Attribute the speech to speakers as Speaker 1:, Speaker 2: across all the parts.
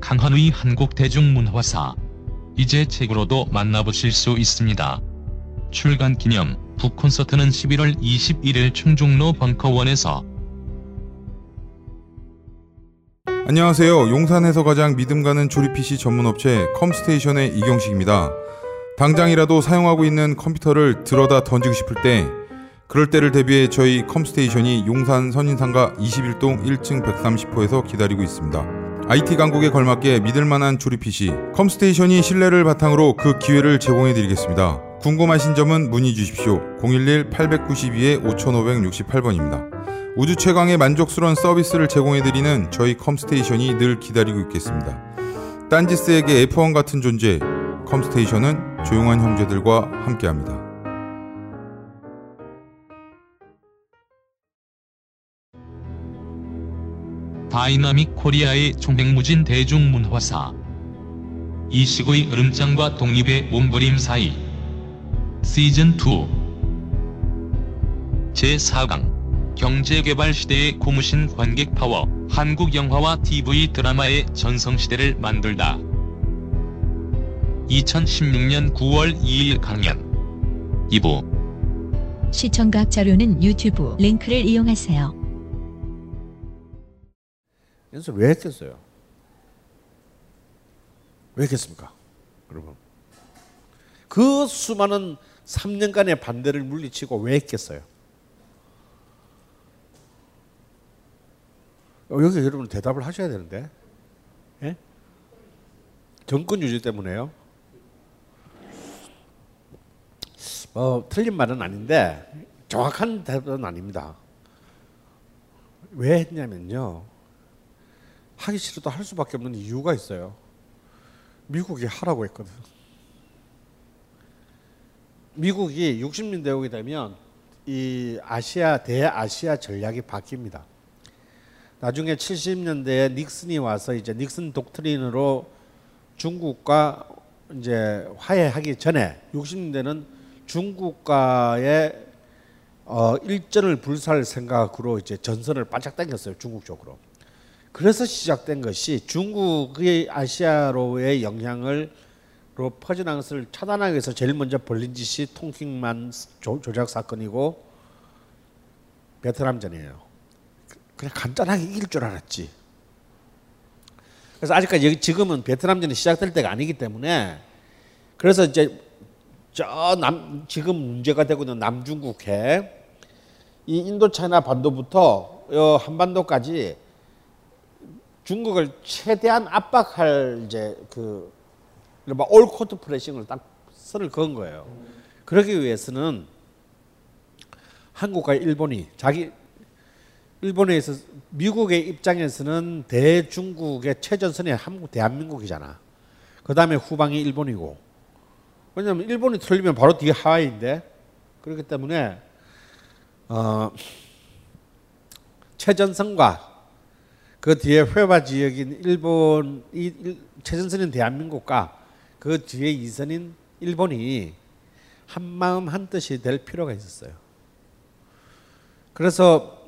Speaker 1: 강헌의 한국 대중문화사. 이제 책으로도 만나보실 수 있습니다. 출간 기념 북 콘서트는 11월 21일 충정로 벙커원에서
Speaker 2: 안녕하세요. 용산에서 가장 믿음 가는 조립 PC 전문 업체 컴스테이션의 이경식입니다. 당장이라도 사용하고 있는 컴퓨터를 들어다 던지고 싶을 때 그럴 때를 대비해 저희 컴스테이션이 용산 선인상가 21동 1층 130호에서 기다리고 있습니다. IT 강국에 걸맞게 믿을 만한 조립 PC 컴스테이션이 신뢰를 바탕으로 그 기회를 제공해 드리겠습니다. 궁금하신 점은 문의 주십시오. 011-892-5568번입니다. 우주 최강의 만족스러운 서비스를 제공해 드리는 저희 컴스테이션이 늘 기다리고 있겠습니다. 딴지스에게 F1 같은 존재 컴스테이션은 조용한 형제들과 함께합니다.
Speaker 1: 다이나믹 코리아의 총행무진 대중문화사. 이식의 으름장과 독립의 몸부림 사이. 시즌2 제4강 경제개발 시대의 고무신 관객 파워 한국 영화와 TV 드라마의 전성시대를 만들다 2016년 9월 2일 강연 2부
Speaker 3: 시청각 자료는 유튜브 링크를 이용하세요.
Speaker 4: 연습 왜 했겠어요? 왜 했겠습니까? 여러분. 그 수많은 3년간의 반대를 물리치고 왜 했겠어요? 어, 여기 여러분 대답을 하셔야 되는데. 예? 정권 유지 때문에요. 어, 틀린 말은 아닌데 정확한 대답은 아닙니다. 왜 했냐면요. 하기 싫어도 할 수밖에 없는 이유가 있어요. 미국이 하라고 했거든. 미국이 60년대 오게 되면 이 아시아 대아시아 전략이 바뀝니다. 나중에 70년대에 닉슨이 와서 이제 닉슨 독트린으로 중국과 이제 화해하기 전에 60년대는 중국과의 어, 일전을 불살 생각으로 이제 전선을 바짝 당겼어요 중국 쪽으로. 그래서 시작된 것이 중국의 아시아로의 영향을 로 퍼져나간 것을 차단하기 위해서 제일 먼저 벌린 짓이 통킹만 조, 조작 사건이고 베트남전이에요. 그냥 간단하게 이길 줄 알았지. 그래서 아직까지 지금은 베트남전이 시작될 때가 아니기 때문에 그래서 이제 저 남 지금 문제가 되고 있는 남중국해 이 인도차이나 반도부터 한반도까지 중국을 최대한 압박할 이제 그 이른바 올 코트 프레싱을 딱 선을 그은 거예요. 그러기 위해서는 한국과 일본이 자기 일본에서 미국의 입장에서는 대중국의 최전선이 한국 대한민국이잖아. 그 다음에 후방이 일본이고. 왜냐하면 일본이 틀리면 바로 뒤에 하와이인데 그렇기 때문에 어, 최전선과 그 뒤에 회화 지역인 일본 이 최전선인 대한민국과 그 뒤에 이선인 일본이 한 마음 한 뜻이 될 필요가 있었어요. 그래서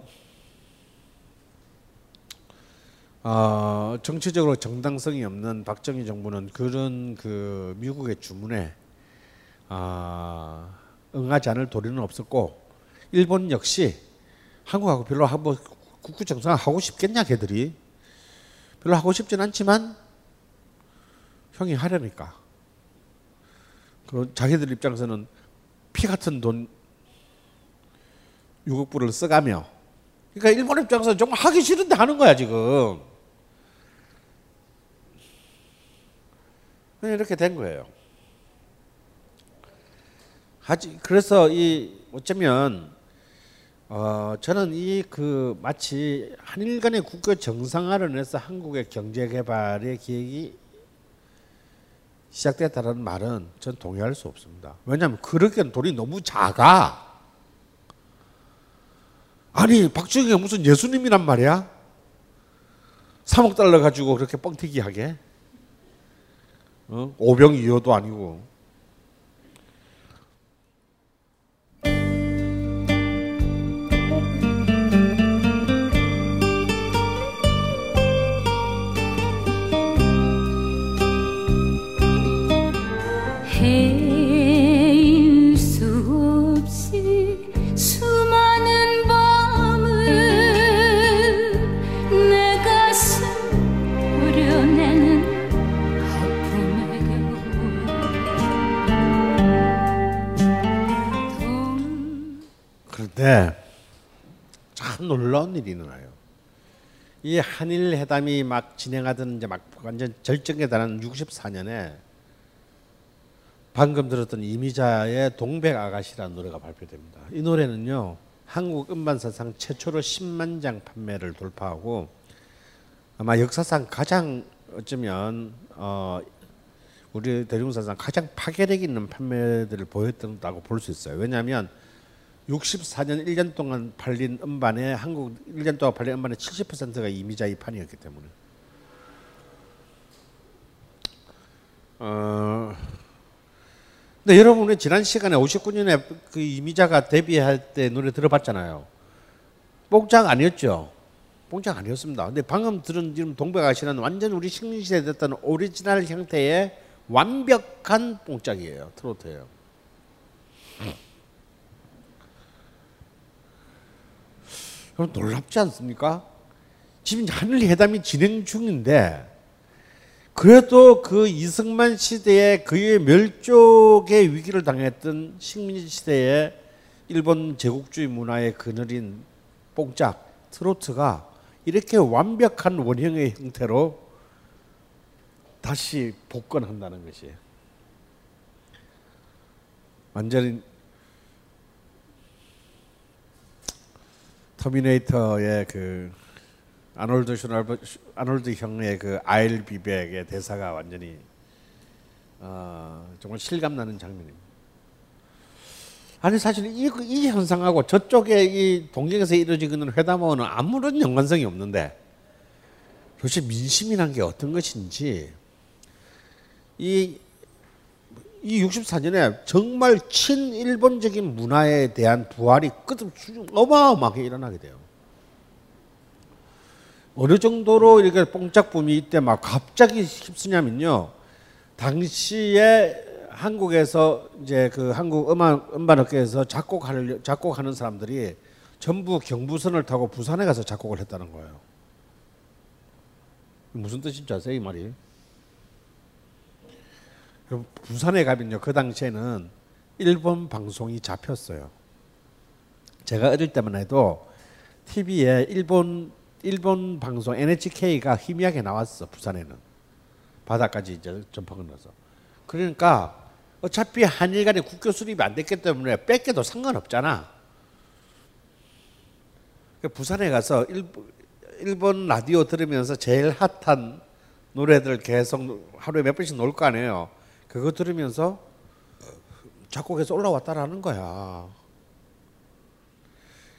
Speaker 4: 어, 정치적으로 정당성이 없는 박정희 정부는 그런 그 미국의 주문에 어, 응하지 않을 도리는 없었고 일본 역시 한국하고 별로 뭐국 구 정상 하고 싶겠냐 걔들이? 별로 하고 싶진 않지만 형이 하려니까. 그 자기들 입장에서는 피 같은 돈 6억 불을 써가며. 그러니까 일본 입장에서 정말 하기 싫은데 하는 거야 지금. 이렇게 된 거예요. 하지 그래서 이 어쩌면 어, 저는 이 그 마치 한일 간의 국교 정상화를 해서 한국의 경제 개발의 계획이 시작됐다는 말은 전 동의할 수 없습니다. 왜냐하면 그렇게 돈이 너무 작아. 아니 박정희가 무슨 예수님이란 말이야? 3억 달러 가지고 그렇게 뻥튀기 하게? 어? 오병이어도 아니고. 그런데 참 놀라운 일이 일어나요. 이 한일 회담이 막 진행하던 이제 막 완전 절정에 달한 64년에 방금 들었던 이미자의 동백 아가씨라는 노래가 발표됩니다. 이 노래는요 한국 음반 사상 최초로 10만 장 판매를 돌파하고 아마 역사상 가장 어쩌면 어 우리 대중사상 가장 파괴력 있는 판매들을 보였다고 볼 수 있어요. 왜냐하면 64년 1년 동안 팔린 음반에 한국 1년 동안 팔린 음반의 70%가 이미자의 판이었기 때문에. 어. 근데 여러분은 지난 시간에 59년에 그 이미자가 데뷔할 때 노래 들어봤잖아요. 뽕짝 아니었죠. 뽕짝 아니었습니다. 근데 방금 들은 지금 동백 아가씨는 완전 우리 식민시대 됐던 오리지널 형태의 완벽한 뽕짝이에요. 트로트예요. 그럼 놀랍지 않습니까? 지금 한일 회담이 진행 중인데 그래도 그 이승만 시대에 그의 멸족의 위기를 당했던 식민 시대의 일본 제국주의 문화의 그늘인 뽕짝 트로트가 이렇게 완벽한 원형의 형태로 다시 복권한다는 것이 완전히 터미네이터의 그 아놀드 슈날버 아놀드 형의 그 I'll be back의 대사가 완전히 어, 정말 실감 나는 장면입니다. 아니 사실 이, 이 현상하고 저쪽에 이 동경에서 이루어지고 있는 회담하고는 아무런 연관성이 없는데 도대체 민심이란 게 어떤 것인지 이, 이 64년에 정말 친일본적인 문화에 대한 부활이 끝없이 어마어마하게 일어나게 돼요. 어느 정도로 이렇게 뽕짝붐이 이때 막 갑자기 휩쓰냐면요. 당시에 한국에서 이제 그 한국 음악 음반업계에서 작곡하는 작곡하는 사람들이 전부 경부선을 타고 부산에 가서 작곡을 했다는 거예요. 무슨 뜻인지 아세요, 이 말이? 그럼 부산에 가면요, 그 당시에는 일본 방송이 잡혔어요. 제가 어릴 때만 해도 TV에 일본 일본 방송 NHK가 희미하게 나왔어 부산에는 바다까지 이제 전파가 나서 그러니까 어차피 한일 간에 국교 수립이 안 됐기 때문에 뺏겨도 상관없잖아. 부산에 가서 일본, 일본 라디오 들으면서 제일 핫한 노래들 계속 하루에 몇 번씩 놀 거 아니에요. 그거 들으면서 작곡해서 올라왔다라는 거야.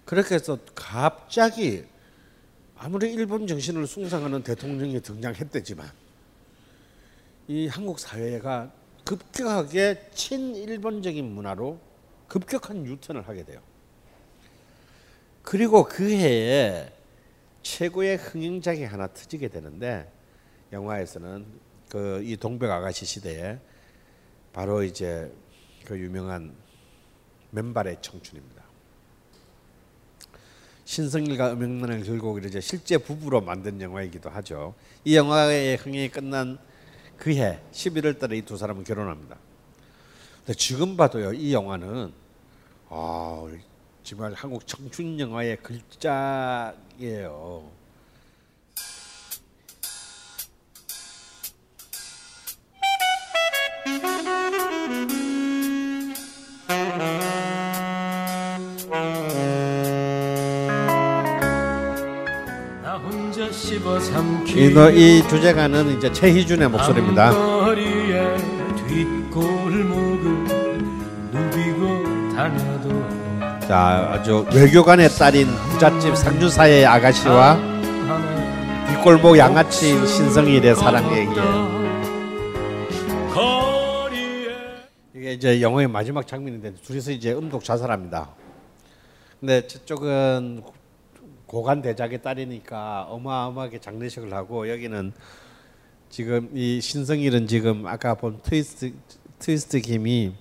Speaker 4: 그렇게 해서 갑자기 아무리 일본 정신을 숭상하는 대통령이 등장했대지만 이 한국 사회가 급격하게 친일본적인 문화로 급격한 유턴을 하게 돼요. 그리고 그 해에 최고의 흥행작이 하나 터지게 되는데 영화에서는 그 이 동백 아가씨 시대에 바로 이제 그 유명한 맨발의 청춘입니다. 신성일과 음영란을 결국 이제 실제 부부로 만든 영화이기도 하죠. 이 영화의 흥행이 끝난 그해 11월 달에 이 두 사람은 결혼합니다. 근데 지금 봐도요. 이 영화는 아, 정말 한국 청춘 영화의 글자예요. 이, 노- 이 주제가는 이제 최희준의 목소리입니다. 자 아주 외교관의 딸인 부잣집 상주사의 아가씨와 뒷골목 양아치인 신성일의 사랑 얘기.
Speaker 5: 거리에
Speaker 4: 이게 이제 영화의 마지막 장면인데 둘이서 이제 음독 자살합니다. 근데 저쪽은 고관 대작의 딸이니까 어마어마하게 장례식을 하고 여기는 지금 이 신성일은 지금 아까 본 트위스트 트위스트 김이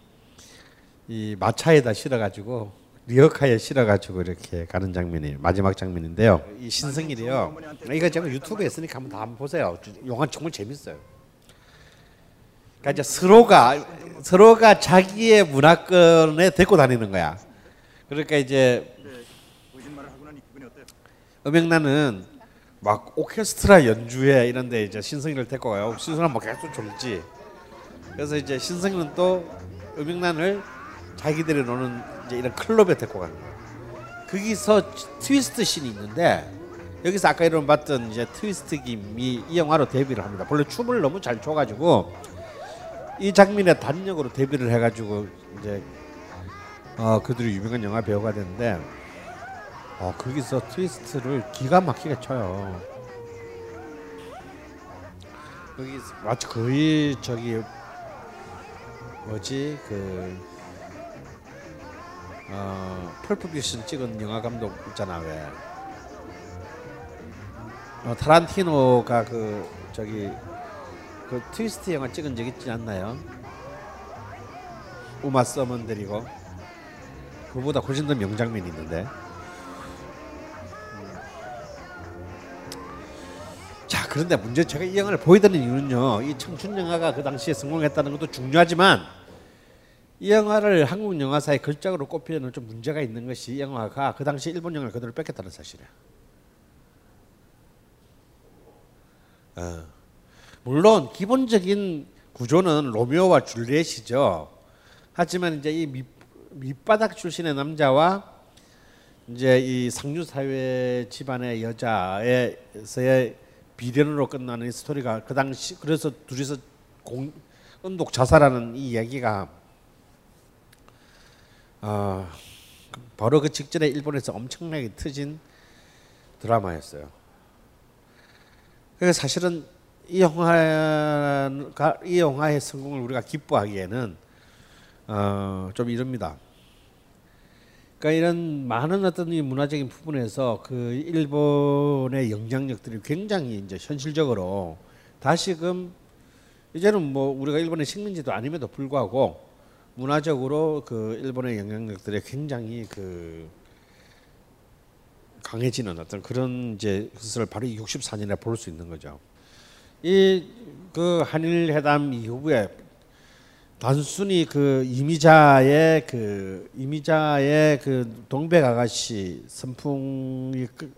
Speaker 4: 이 마차에다 실어가지고 리어카에 실어가지고 이렇게 가는 장면이 마지막 장면인데요. 이 신성일이요. 이거 제가 유튜브에 있으니까 한번 다 한번 보세요. 영화 정말 재밌어요. 그러니까 이제 서로가 서로가 자기의 문화권에 데리고 다니는 거야. 그러니까 이제 음영란은 막 오케스트라 연주회 이런데 이제 신성이를 데리고 가요. 신성은 뭐 계속 졸지. 그래서 이제 신성일이는 또 엄앵란을 자기들이 노는 이제 이런 클럽에 데리고 가는 거야. 거기서 트위스트 씬이 있는데 여기서 아까 이런 봤던 이제 트위스트 김이 이 영화로 데뷔를 합니다. 본래 춤을 너무 잘 춰가지고 이 장면에 단역으로 데뷔를 해가지고 이제 어 그들이 유명한 영화 배우가 됐는데 어 거기서 트위스트를 기가 막히게 쳐요. 여기 마치 거의 저기 뭐지 그 어, 펄프비션 찍은 영화 감독 있잖아 왜 어, 타란티노가 그 저기 그 트위스트 영화 찍은 적 있지 않나요? 우마 서먼 데리고 그보다 훨씬 더 명장면이 있는데 그런데 문제 제가 이 영화를 보여드리는 이유는요 이 청춘 영화가 그 당시에 성공했다는 것도 중요하지만 이 영화를 한국 영화사의 걸작으로 꼽히는 좀 문제가 있는 것이 이 영화가 그 당시 일본 영화를 그대로 뺏겼다는 사실이야. 어. 물론 기본적인 구조는 로미오와 줄리엣이죠. 하지만 이제 이 밑, 밑바닥 출신의 남자와 이제 이 상류 사회 집안의 여자에서의 비련으로 끝나는 이 스토리가 그 당시 그래서 둘이서 공, 은독 자살하는 이 얘기가 어, 바로 그 직전에 일본에서 엄청나게 터진 드라마였어요. 그래서 사실은 이 영화가 이 영화의 성공을 우리가 기뻐하기에는 어, 좀 이릅니다. 그러니까 이런 많은 어떤 이 문화적인 부분에서 그 일본의 영향력들이 굉장히 이제 현실적으로 다시금 이제는 뭐 우리가 일본의 식민지도 아님에도 불구하고 문화적으로 그 일본의 영향력들이 굉장히 그 강해지는 어떤 그런 이제 것을 바로 64년에 볼 수 있는 거죠. 이 그 한일 회담 이후에 단순히 그 이미자의 그 이미자의 그 동백 아가씨 선풍이 끝,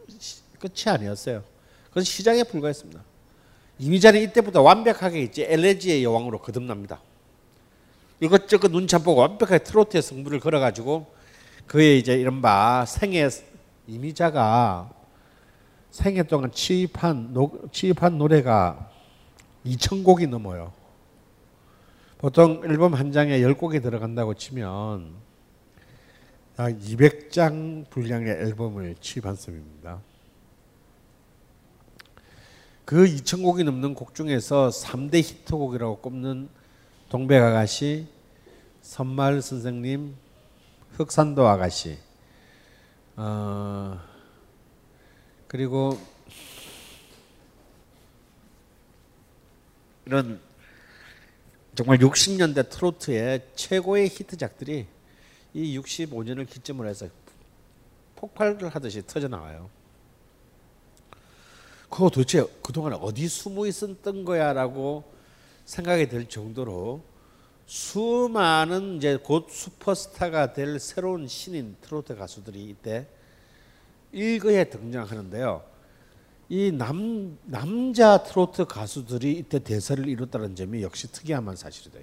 Speaker 4: 끝이 아니었어요. 그건 시장에 불과했습니다. 이미자는 이때부터 완벽하게 이제 엘레지의 여왕으로 거듭납니다. 이것저것 안 보고 완벽하게 트로트의 승부를 걸어가지고 그의 이제 이른바 생애 이미자가 생애 동안 취입한 노, 취입한 노래가 2천 곡이 넘어요. 보통 앨범 한 장에 10곡이 들어간다고 치면 약 200장 분량의 앨범을 취입한 셈입니다. 그 2천 곡이 넘는 곡 중에서 3대 히트곡이라고 꼽는 동백 아가씨, 섬마을 선생님, 흑산도 아가씨, 어, 그리고 이런 정말 60년대 트로트의 최고의 히트작들이 이 65년을 기점으로 해서 폭발을 하듯이 터져 나와요. 그거 도대체 그동안 어디 숨어 있었던 거야라고 생각이 들 정도로 수많은 이제 곧 슈퍼스타가 될 새로운 신인 트로트 가수들이 이때 일거에 등장하는데요. 이 남, 남자 트로트 가수들이 이때 대세를 이뤘다는 점이 역시 특이한 사실이다.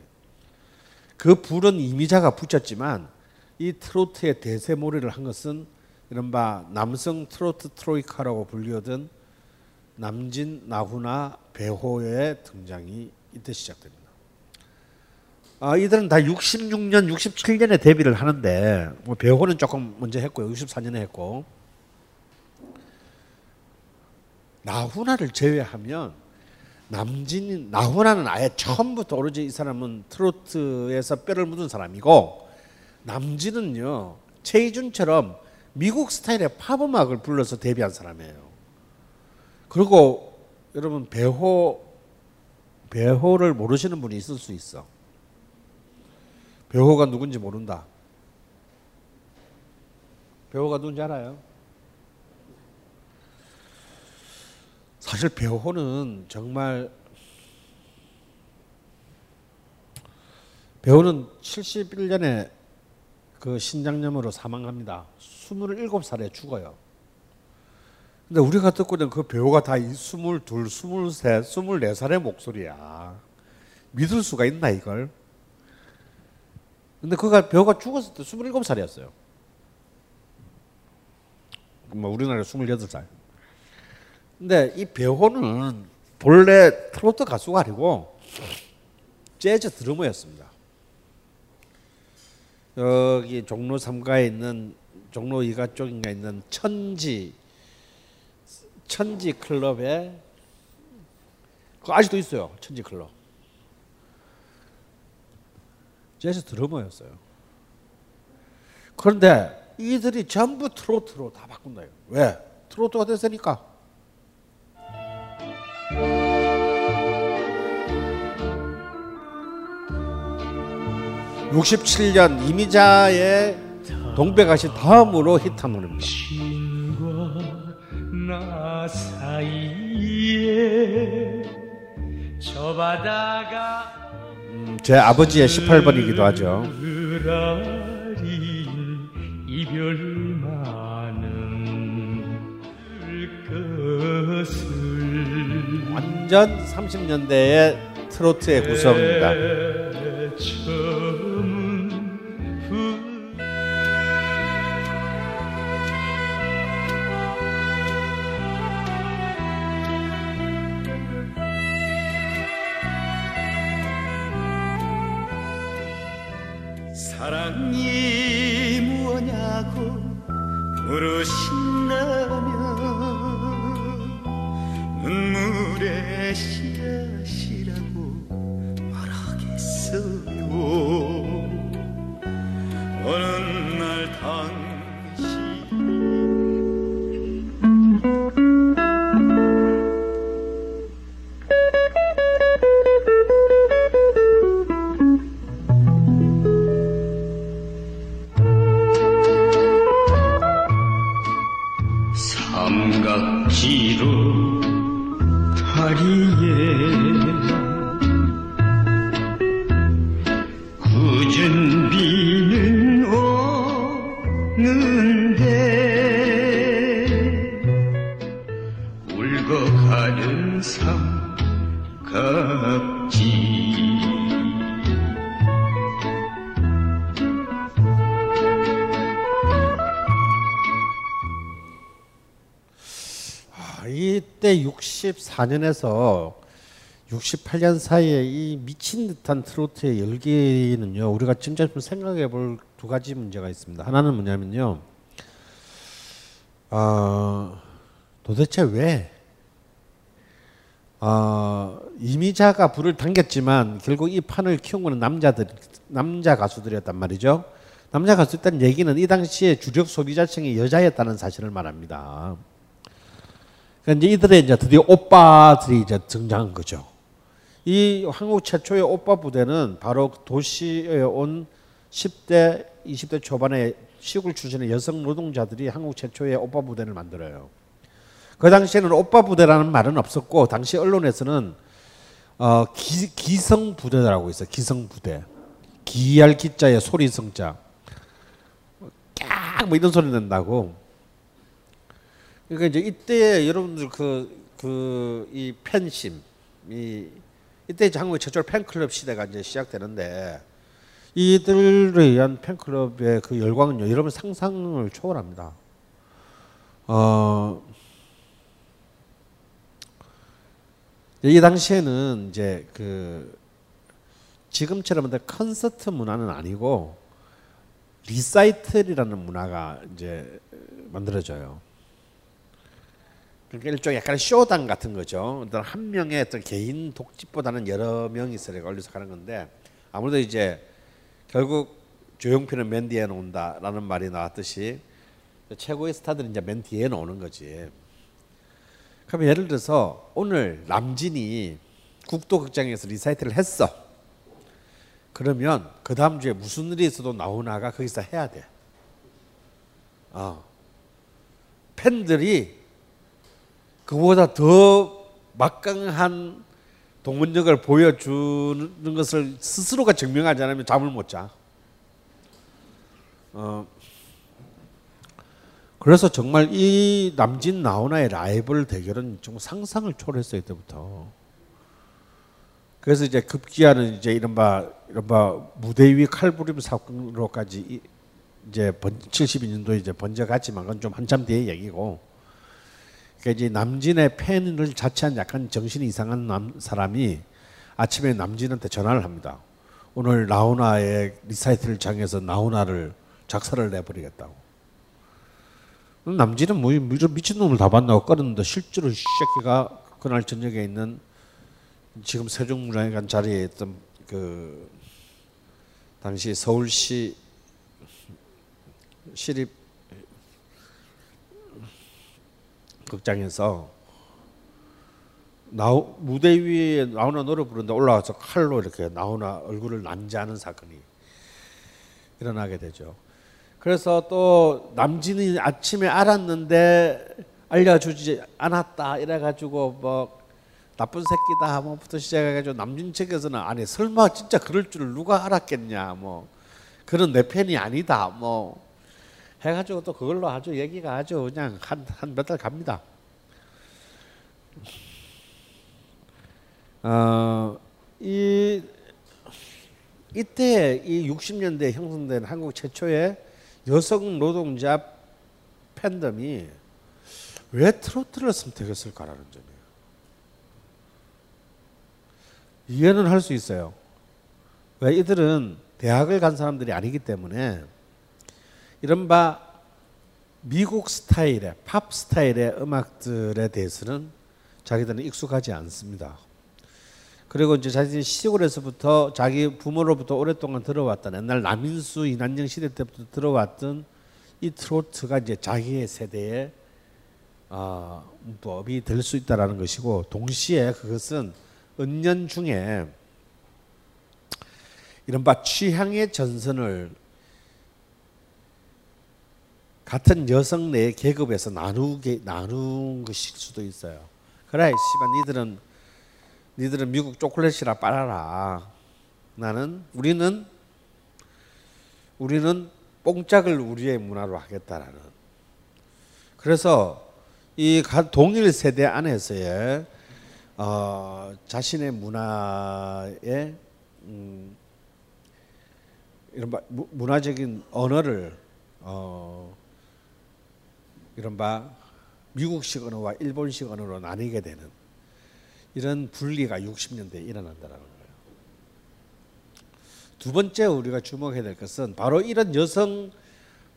Speaker 4: 그 불은 이미자가 붙였지만 이 트로트의 대세몰이를 한 것은 이른바 남성 트로트 트로이카라고 불리던 남진, 나훈아, 배호의 등장이 이때 시작됩니다. 아, 이들은 다 66년, 67년에 데뷔를 하는데 뭐 배우는 조금 먼저 했고요. 64년에 했고 나훈아를 제외하면 남진 나훈아는 아예 처음부터 오로지 이 사람은 트로트에서 뼈를 묻은 사람이고 남진은요 최희준처럼 미국 스타일의 팝 음악을 불러서 데뷔한 사람이에요. 그리고 여러분 배호 배호를 모르시는 분이 있을 수 있어. 배호가 누군지 모른다. 배호가 누군지 알아요? 사실 배호는 정말 배우는 71년에 그 신장염으로 사망합니다. 27살에 죽어요. 근데 우리가 듣고 있는 그 배우가 다 22, 23, 24살의 목소리야. 믿을 수가 있나 이걸? 근데 그가 배우가 죽었을 때 27살이었어요. 뭐 우리나라 28살. 근데 이 배호는 본래 트로트 가수가 아니고 재즈 드러머였습니다. 여기 종로 3가에 있는 종로 2가 쪽인가 있는 천지 천지 클럽에 그 아직도 있어요. 천지 클럽. 재즈 드러머였어요. 그런데 이들이 전부 트로트로 다 바꾼다. 왜? 트로트가 됐으니까. 67년 이미자의 동백아시 다음으로 히트한 노래입니다. 음, 제 아버지의 18번이기도 하죠.
Speaker 5: 이별 많은
Speaker 4: 완 전 30년대의 트로트의 구성입니다.
Speaker 5: 사랑이
Speaker 4: 64년에서 68년 사이에 이 미친 듯한 트로트의 열기는요. 우리가 진짜 좀 생각해 볼 두 가지 문제가 있습니다. 하나는 뭐냐면요. 아, 도대체 왜 아, 이미자가 불을 당겼지만 결국 이 판을 키운 거는 남자들 남자 가수들이었단 말이죠. 남자 가수였다는 얘기는 이 당시에 주력 소비자층이 여자였다는 사실을 말합니다. 그러니까 이제 이들의 이제 드디어 오빠들이 이제 등장한 거죠. 이 한국 최초의 오빠 부대는 바로 도시에 온 10대, 20대 초반의 시골 출신의 여성 노동자들이 한국 최초의 오빠 부대를 만들어요. 그 당시에는 오빠 부대라는 말은 없었고 당시 언론에서는 어, 기, 기성 부대라고 있어요. 기성 부대. 기할 기자의 소리 성자. 깍뭐 이런 소리 낸다고. 그러니까 이제 이때 여러분들 그 그 이 팬심 이 이때 한국의 최초 팬클럽 시대가 이제 시작되는데 이들에 의한 팬클럽의 그 열광은요 여러분 상상을 초월합니다. 어, 이 당시에는 이제 그 지금처럼 콘서트 문화는 아니고 리사이틀이라는 문화가 이제 만들어져요. 그러니까 일종의 약간 쇼단 같은 거죠. 어떤 한 명의 어떤 개인 독집보다는 여러 명이서 올려서 가는 건데 아무래도 이제 결국 조용필은 맨 뒤에 나온다라는 말이 나왔듯이 최고의 스타들은 이제 맨 뒤에 나오는 거지. 그럼 예를 들어서 오늘 남진이 국도극장에서 리사이틀을 했어. 그러면 그 다음 주에 무슨 일이 있어도 나훈아가 거기서 해야 돼. 어. 팬들이 그보다 더 막강한 동원력을 보여주는 것을 스스로가 증명하지 않으면 잠을 못 자. 어. 그래서 정말 이 남진 나훈아의 라이벌 대결은 좀 상상을 초월했어요 이때부터. 그래서 이제 급기야는 이제 이른바 이른바 무대 위 칼부림 사건으로까지 이- 이제 번, 72년도에 이제 번져갔지만 그건 좀 한참 뒤의 얘기고. 그러니까 이제 남진의 팬을 자처한 약간 정신이 이상한 남, 사람이 아침에 남진한테 전화를 합니다. 오늘 나훈아의 리사이틀 장에서 나훈아를 작사를 내버리겠다고. 남진은 뭐 이런 미친 놈을 다 만나고 끌었는데 실제로 이 새끼가 그날 저녁에 있는 지금 세종문화회관 자리에 있던 그 당시 서울시 시립 극장에서 나우, 무대 위에 나오나 노래 부르는데 올라와서 칼로 이렇게 나오나 얼굴을 난자하는 사건이 일어나게 되죠. 그래서 또 남진이 아침에 알았는데 알려주지 않았다 이래가지고 뭐 나쁜 새끼다 뭐부터 시작해가지고 남진 측에서는 아니 설마 진짜 그럴 줄 누가 알았겠냐 뭐 그런 내 팬이 아니다 뭐 해가지고 또 그걸로 아주 얘기가 아주 그냥 한 한 몇 달 갑니다. 어 이 이때 이 60년대 형성된 한국 최초의 여성 노동자 팬덤이 왜 트로트를 선택했을까라는 점이에요. 이해는 할 수 있어요. 왜 이들은 대학을 간 사람들이 아니기 때문에 이른바 미국 스타일의 팝 스타일의 음악들에 대해서는 자기들은 익숙하지 않습니다. 그리고 이제 자신이 시골에서부터 자기 부모로부터 오랫동안 들어왔던 옛날 남인수 이난영 시대 때부터 들어왔던 이 트로트가 이제 자기의 세대의 어, 문법이 될 수 있다라는 것이고 동시에 그것은 은연 중에 이른바 취향의 전선을 같은 여성 내 계급에서 나누게 나눈 것일 수도 있어요. 그래, 씨발 니들은 니들은 미국 초콜릿이라 빨아라. 나는 우리는 우리는 뽕짝을 우리의 문화로 하겠다라는. 그래서 이 가- 동일 세대 안에서의 어, 자신의 문화의 음, 무- 문화적인 언어를 어, 이른바 미국식 언어와 일본식 언어로 나뉘게 되는 이런 분리가 60년대에 일어난다라는 거예요. 두 번째 우리가 주목해야 될 것은 바로 이런 여성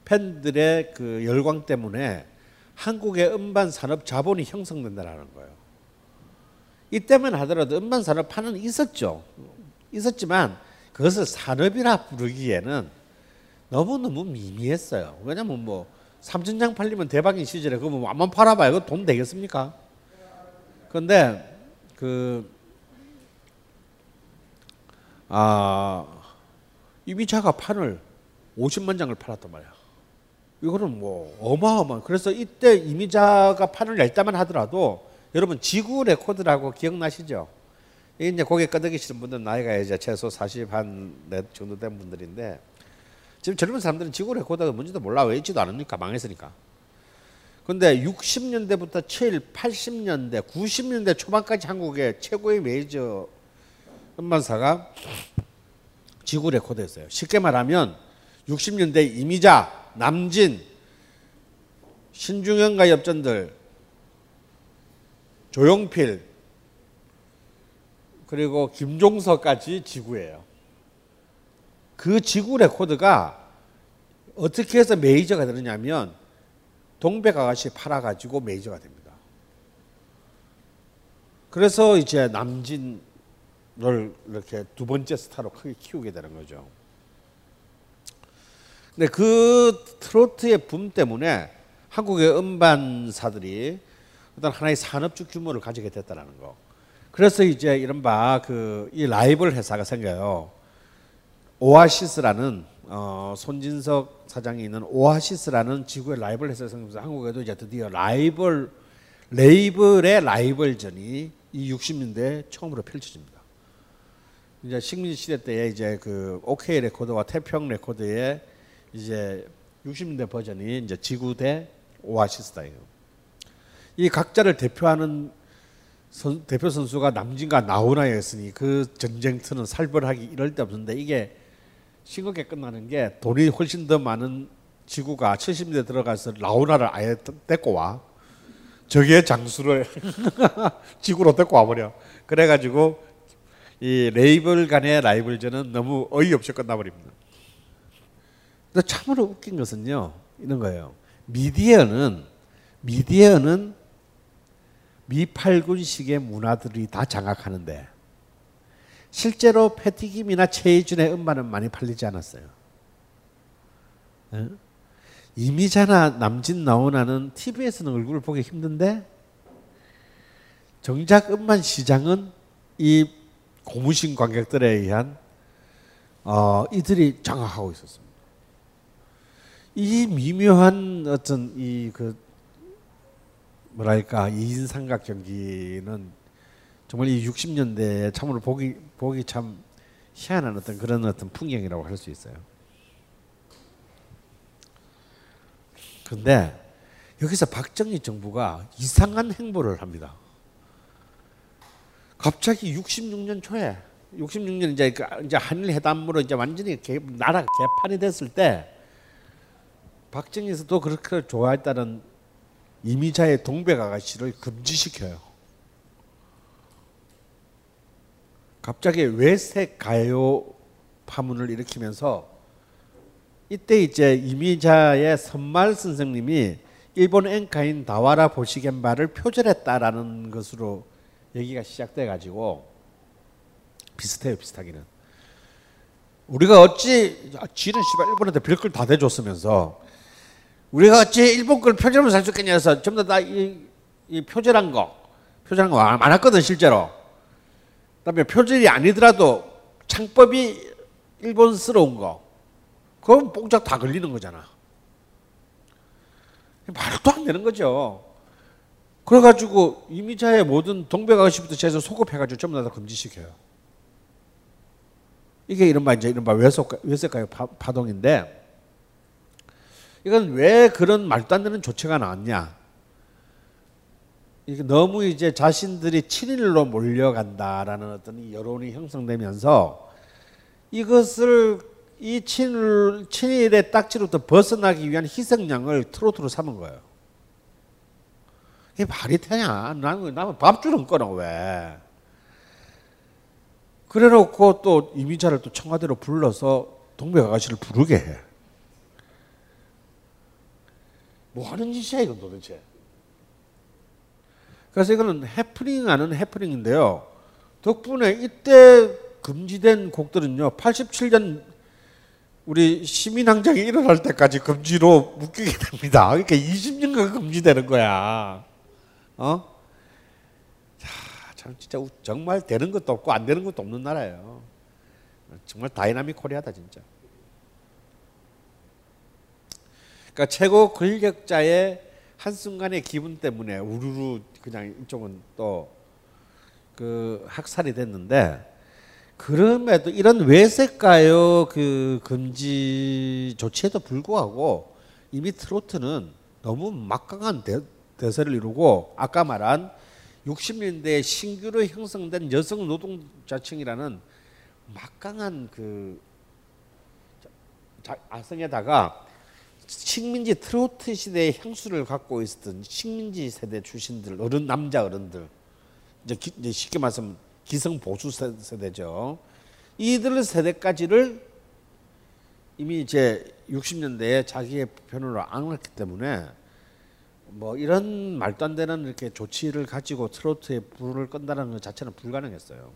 Speaker 4: 팬들의 그 열광 때문에 한국의 음반 산업 자본이 형성된다라는 거예요. 이때만 하더라도 음반 산업화는 있었죠. 있었지만 그것을 산업이라 부르기에는 너무 너무 미미했어요. 왜냐면 뭐 3천 장 팔리면 대박인 시절에 그거 뭐 한번 팔아봐요. 그거 돈 되겠습니까? 그런데 그 아, 이미자가 판을 50만 장을 팔았단 말이야. 이거는 뭐 어마어마. 그래서 이때 이미자가 판을 낼 때만 하더라도 여러분 지구 레코드라고 기억나시죠? 이 이제 고개 끄덕이시는 분들 나이가 이제 최소 40 한 정도 된 분들인데 지금 젊은 사람들은 지구 레코드가 뭔지도 몰라 왜 있지도 않으니까 망했으니까. 근데 60년대부터 7, 80년대, 90년대 초반까지 한국의 최고의 메이저 음반사가 지구 레코드였어요. 쉽게 말하면 60년대 이미자, 남진, 신중현과 엽전들, 조용필, 그리고 김종서까지 지구예요. 그 지구 레코드가 어떻게 해서 메이저가 되느냐면 동백 아가씨 팔아가지고 메이저가 됩니다. 그래서 이제 남진을 이렇게 두 번째 스타로 크게 키우게 되는 거죠. 근데 그 트로트의 붐 때문에 한국의 음반사들이 어떤 하나의 산업적 규모를 가지게 됐다는 거. 그래서 이제 이른바 그 이 라이벌 회사가 생겨요. 오아시스라는 어, 손진석 사장이 있는 오아시스라는 지구의 라이벌 회사가 생겨서 한국에도 이제 드디어 라이벌 레이블의 라이벌전이 이 60년대 처음으로 펼쳐집니다. 이제 식민 시대 때에 이제 그 OK 레코드와 태평 레코드의 이제 60년대 버전이 이제 지구 대 오아시스다예요. 이 각자를 대표하는 선, 대표 선수가 남진과 나훈아였으니 그 전쟁터는 살벌하기 이를 데 없는데 이게 싱겁게 끝나는 게 돈이 훨씬 더 많은 지구가 70년대 들어가서 나훈아를 아예 데리고 와. 저게 장수를 지구로 데리고 와버려. 그래가지고 이 레이블 간의 라이벌전은 너무 어이없이 끝나버립니다. 근데 참으로 웃긴 것은요 이런 거예요. 미디어는 미디어는 미팔군식의 문화들이 다 장악하는데 실제로 패티김이나 최희준의 음반은 많이 팔리지 않았어요. 예? 이미자나 남진 나오나는 TV에서는 얼굴을 보기 힘든데 정작 음반 시장은 이 고무신 관객들에 의한 어, 이들이 장악하고 있었습니다. 이 미묘한 어떤 이 그 뭐랄까 이인삼각 경기는 정말 이 60년대에 참으로 보기 보기 참 희한한 어떤 그런 어떤 풍경이라고 할 수 있어요. 근데 여기서 박정희 정부가 이상한 행보를 합니다. 갑자기 66년 초에 66년 이제 그 이제 한일 회담으로 이제 완전히 개, 나라가 개판이 됐을 때 박정희에서도 그렇게 좋아했다는 이미자의 동백 아가씨를 금지시켜요. 갑자기 외색 가요 파문을 일으키면서 이때 이제 이미자의 선말 선생님이 일본 엔카인 다와라 보시겐바를 표절했다라는 것으로 얘기가 시작돼 가지고 비슷해요 비슷하기는. 우리가 어찌 아, 지는 씨발 일본한테 별걸 다 대줬으면서 우리가 어찌 일본 걸 표절하면 살 수 있겠냐 해서 전부 다이 이 표절한 거 표절한 거 많았거든 실제로 그다음에 표절이 아니더라도 창법이 일본스러운 거 그럼 뽕짝 다 걸리는 거잖아 말도 안 되는 거죠 그래가지고 이미자의 모든 동백 아가씨부터 제해서 소급해가지고 전부 다 금지시켜요. 이게 이른바 이제 이른바 외색가요 파동인데 이건 왜 그런 말도 안 되는 조치가 나왔냐? 너무 이제 자신들이 친일로 몰려간다라는 어떤 여론이 형성되면서 이것을 이 친일 친일의 딱지로부터 벗어나기 위한 희생양을 트로트로 삼은 거예요. 이게 말이 되냐? 나는, 나는 밥 주는 거는 왜? 그래 놓고 또 이미자를 또 청와대로 불러서 동백 아가씨를 부르게 해. 뭐 하는 짓이야, 이건 도대체? 그래서 이거는 해프닝 아닌 해프닝인데요. 덕분에 이때 금지된 곡들은요, 87년 우리 시민항쟁이 일어날 때까지 금지로 묶이게 됩니다. 그러니까 20년간 금지되는 거야. 어? 자, 참 진짜 정말 되는 것도 없고 안 되는 것도 없는 나라예요. 정말 dynamic Korea다 진짜. 그러니까 최고 권력자의 한순간의 기분 때문에 우르르 그냥 이쪽은 또 그 학살이 됐는데 그럼에도 이런 외색가요 그 금지 조치에도 불구하고 이미 트로트는 너무 막강한 대, 대세를 이루고 아까 말한 60년대 신규로 형성된 여성 노동자층이라는 막강한 그 아성에다가 식민지 트로트 시대의 향수를 갖고 있었던 식민지 세대 출신들 어른 남자 어른들 이제, 기, 이제 쉽게 말하면 기성 보수 세대죠. 이들 세대까지를 이미 이제 60년대에 자기의 편으로 안았기 때문에 뭐 이런 말도 안 되는 이렇게 조치를 가지고 트로트에 불을 끈다는 것 자체는 불가능했어요.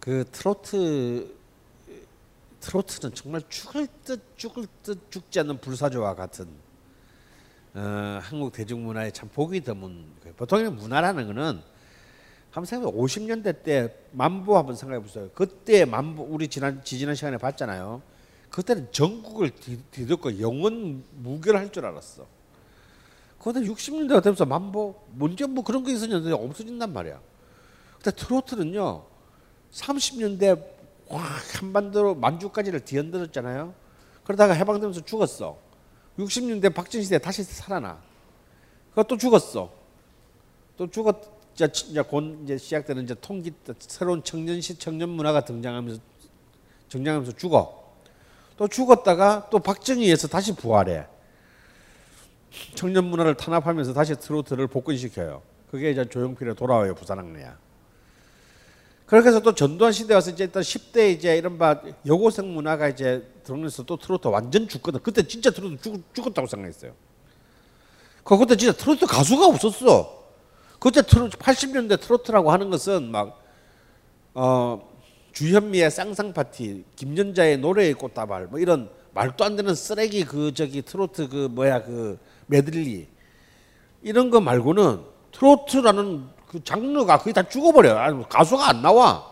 Speaker 4: 그 트로트 트로트는 정말 죽을 듯 죽을 듯 죽지 않는 불사조와 같은 어, 한국 대중문화의 참 보기 드문 거예요. 보통의 문화라는 거는 한번 생각해 50년대 때 만보 한번 생각해 보세요. 그때 만보 우리 지난 지지난 시간에 봤잖아요. 그때는 전국을 뒤, 뒤덮고 영원 무결할 줄 알았어. 그런데 60년대가 되면서 만보 문제 뭐 그런 거 있었는데 없어진단 말이야. 근데 트로트는요 30년대 확 한반도로 만주까지를 뒤흔들었잖아요. 그러다가 해방되면서 죽었어. 60년대 박정희 시대 다시 살아나. 그또 죽었어. 또 죽었 이제 곧 이제 시작되는 이제 통기 새로운 청년시 청년 문화가 등장하면서 등장하면서 죽어. 또 죽었다가 또 박정희에서 다시 부활해. 청년 문화를 탄압하면서 다시 트로트를 복근시켜요. 그게 이제 조용필의 돌아와요 부산항에야. 그렇게 해서 또 전두환 시대 와서 이제 또 10대 이제 이른바 여고생 문화가 이제 들어오면서 또 트로트 완전 죽거든. 그때 진짜 트로트 죽, 죽었다고 생각했어요. 그 그때 진짜 트로트 가수가 없었어. 그때 트로트 80년대 트로트라고 하는 것은 막 어, 주현미의 쌍쌍 파티, 김연자의 노래의 꽃다발 뭐 이런 말도 안 되는 쓰레기 그 저기 트로트 그 뭐야 그 메들리 이런 거 말고는 트로트라는 그 장르가 거의 다 죽어버려. 요 가수가 안 나와.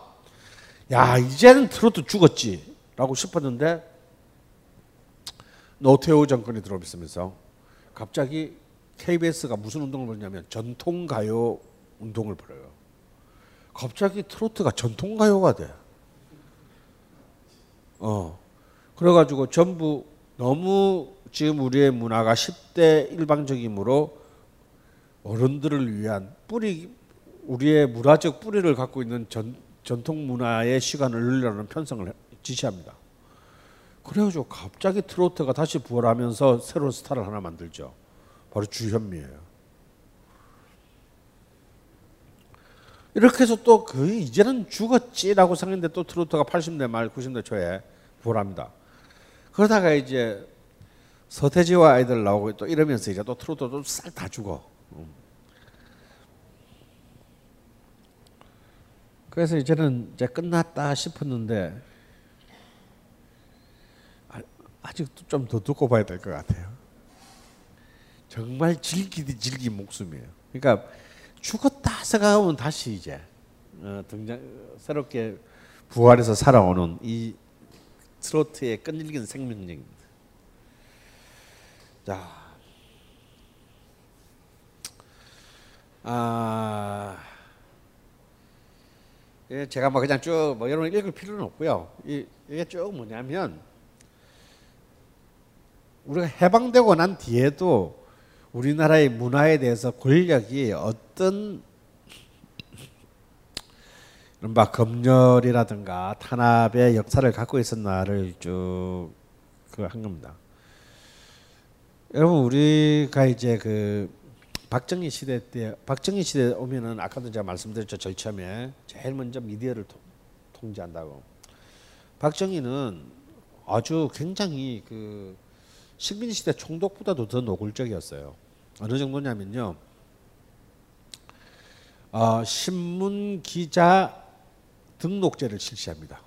Speaker 4: 야 이제는 트로트 죽었지 라고 싶었는데 노태우 정권이 들어오면서 갑자기 KBS가 무슨 운동을 벌냐면 전통 가요 운동을 벌여요. 갑자기 트로트가 전통 가요가 돼. 어. 그래가지고 전부 너무 지금 우리의 문화가 10대 일방적이므로 어른들을 위한 뿌리 우리의 문화적 뿌리를 갖고 있는 전, 전통 문화의 시간을 늘리라는 편성을 지시합니다. 그래가지고 갑자기 트로트가 다시 부활하면서 새로운 스타를 하나 만들죠. 바로 주현미예요. 이렇게 해서 또 거의 이제는 죽었지라고 생각했는데 또 트로트가 80대 말 90대 초에 부활합니다. 그러다가 이제 서태지와 아이들 나오고 또 이러면서 이제 또 트로트도 싹 다 죽어. 그래서 이제는 이제 끝났다 싶었는데 아직도 좀더 듣고 봐야 될 것 같아요. 정말 질기디 질긴 목숨이에요. 그러니까 죽었다 생각하면 다시 이제 어, 등장 새롭게 부활해서 살아오는 이 트로트의 끈질긴 생명력입니다. 자, 아, 예, 제가 뭐 그냥 쭉 뭐 여러분 읽을 필요는 없고요. 이, 이게 쭉 뭐냐면 우리가 해방되고 난 뒤에도 우리나라의 문화에 대해서 권력이 어떤 이른바 검열이라든가 탄압의 역사를 갖고 있었나를 쭉그한 겁니다. 여러분 우리가 이제 그 박정희 시대 때 박정희 시대 오면은 아까도 제가 말씀드렸죠 절 처음에 제일 먼저 미디어를 통, 통제한다고. 박정희는 아주 굉장히 그 식민 시대 총독보다도 더 노골적이었어요. 어느 정도냐면요. 어, 신문 기자 등록제를 실시합니다.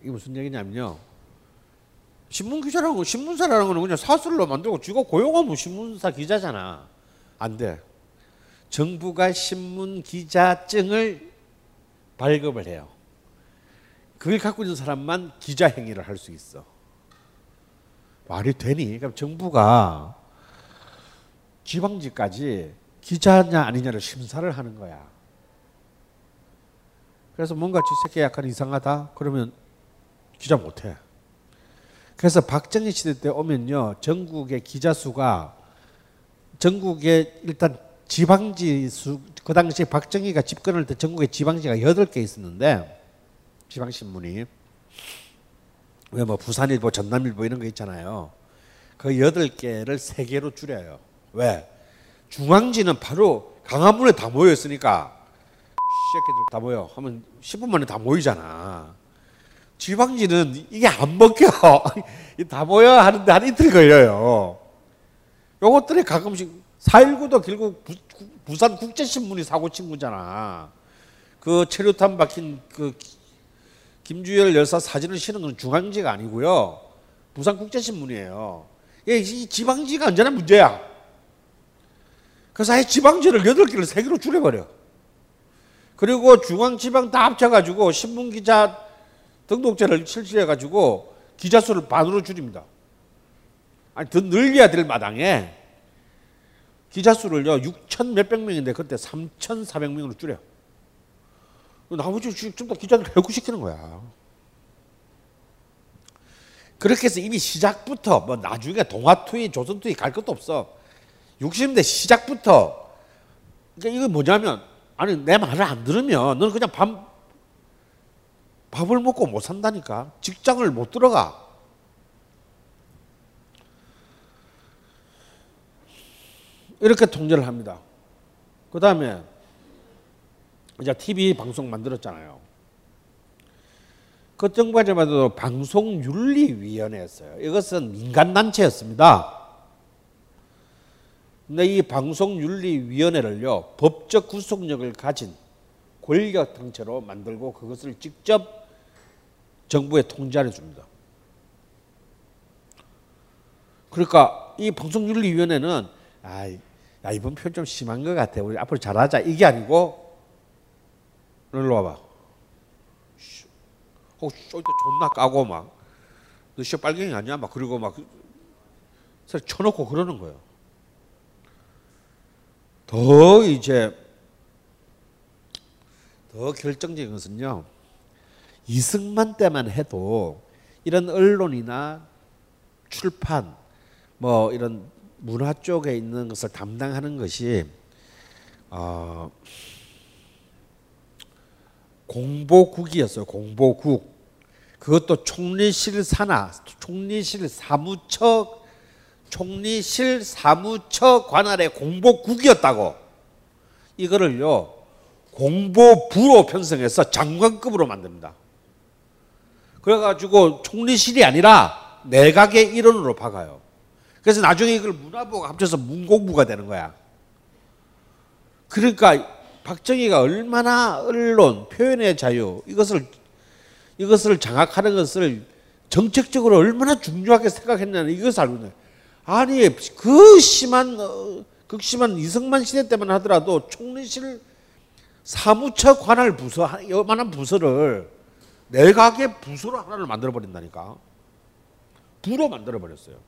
Speaker 4: 이게 무슨 얘기냐면요. 신문 기자라는 거, 신문사라는 거는 그냥 사설로 만들고 쥐가 고용하면 신문사 기자잖아. 안 돼. 정부가 신문 기자증을 발급을 해요. 그걸 갖고 있는 사람만 기자 행위를 할 수 있어. 말이 되니? 그럼 정부가 지방지까지 기자냐 아니냐를 심사를 하는 거야. 그래서 뭔가 지 새끼 약간 이상하다 그러면 기자 못해. 그래서 박정희 시대 때 오면요 전국의 기자 수가 전국에 일단 지방지 수 그 당시 박정희가 집권할 때 전국에 지방지가 여덟 개 있었는데 지방 신문이 왜 뭐 부산일보, 전남일보 이런 거 있잖아요. 그 여덟 개를 세 개로 줄여요. 왜? 중앙지는 바로 강화문에 다 모여 있으니까 새끼들 다 모여 하면 10분 만에 다 모이잖아. 지방지는 이게 안 먹혀. 이다 모여 하는데 한 이틀 걸려요. 요것들이 가끔씩 4.19도 결국 부, 부산 국제신문이 사고 친 거잖아. 그 체류탄 박힌 그 김주열 여사 사진을 실은 건 중앙지가 아니고요. 부산 국제신문이에요. 예, 이 지방지가 언제나 문제야. 그래서 아예 지방지를 8개를 3개로 줄여버려. 그리고 중앙지방 다 합쳐가지고 신문기자 등록제를 실시해 가지고 기자 수를 반으로 줄입니다. 아니, 더 늘려야 될 마당에 기자 수를요, 6천 몇백 명인데 그때 3,400 명으로 줄여. 나머지 다 기자들 해고시키는 거야. 그렇게 해서 이미 시작부터 뭐 나중에 동아투이, 조선투이 갈 것도 없어. 60대 시작부터 그러니까 이거 뭐냐면 아니 내 말을 안 들으면 너는 그냥 밥 밥을 먹고 못 산다니까. 직장을 못 들어가. 이렇게 통제를 합니다. 그 다음에 이제 TV 방송 만들었잖아요. 그 정부까지만 해도 방송윤리위원회였어요. 이것은 민간단체였습니다. 근데 이 방송윤리위원회를요, 법적 구속력을 가진 권력단체로 만들고 그것을 직접 정부에 통제해 줍니다. 그러니까 이 방송윤리위원회는 아, 야 이번 표현 좀 심한 것 같아. 우리 앞으로 잘하자 이게 아니고 일로 와봐. 어, 쇼트 존나 까고 막, 너씨 빨갱이 아니야? 막 그리고 막서 쳐놓고 그러는 거예요. 더 이제 더 결정적인 것은요. 이승만 때만 해도 이런 언론이나 출판 뭐 이런 문화 쪽에 있는 것을 담당하는 것이 어, 공보국이었어요. 공보국. 그것도 총리실 산하, 총리실 사무처, 총리실 사무처 관할의 공보국이었다고. 이거를요, 공보부로 편성해서 장관급으로 만듭니다. 그래가지고 총리실이 아니라 내각의 일원으로 박아요. 그래서 나중에 이걸 문화부가 합쳐서 문공부가 되는 거야. 그러니까 박정희가 얼마나 언론 표현의 자유 이것을 이것을 장악하는 것을 정책적으로 얼마나 중요하게 생각했냐는 이것을 알고 있는 아니 그 심한 어, 극심한 이승만 시대 때만 하더라도 총리실 사무처 관할 부서 요만한 부서를 내각의 부서로 하나를 만들어 버린다니까 부로 만들어 버렸어요.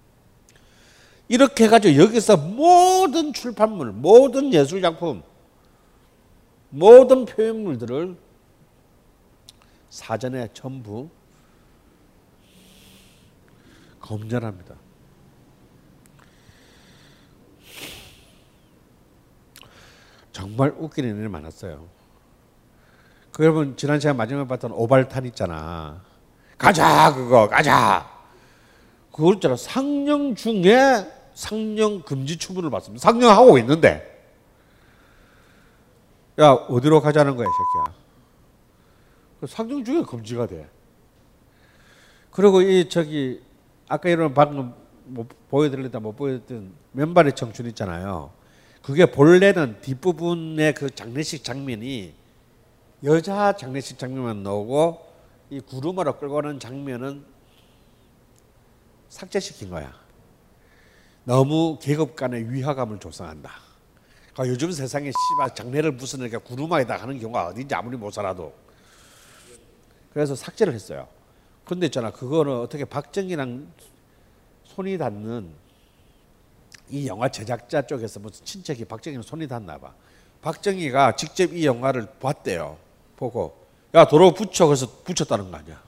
Speaker 4: 이렇게 해가지고 여기서 모든 출판물, 모든 예술 작품, 모든 표현물들을 사전에 전부 검열합니다. 정말 웃기는 일이 많았어요. 그 여러분 지난 시간 마지막에 봤던 오발탄 있잖아. 가자 그거 가자. 그걸 있잖아 상령 중에 상령 금지 처분을 받습니다. 상령하고 있는데 야 어디로 가자는 거야 새끼야. 그 상령 중에 금지가 돼. 그리고 이 저기 아까 이런 방금 뭐 보여드리다 못 보여드렸던 맨발의 청춘 있잖아요. 그게 본래는 뒷부분의 그 장례식 장면이 여자 장례식 장면만 나오고 이 구름으로 끌고 가는 장면은 삭제시킨 거야. 너무 계급 간의 위화감을 조성한다. 그러니까 요즘 세상에 씨발 장례를 이렇게 구루마에다 하는 경우가 어딘지 아무리 못 살아도 그래서 삭제를 했어요. 근데 있잖아 그거는 어떻게 박정희랑 손이 닿는 이 영화 제작자 쪽에서 무슨 친척이 박정희랑 손이 닿나 봐. 박정희가 직접 이 영화를 봤대요. 보고 야 도로 붙여 그래서 붙였다는 거 아니야.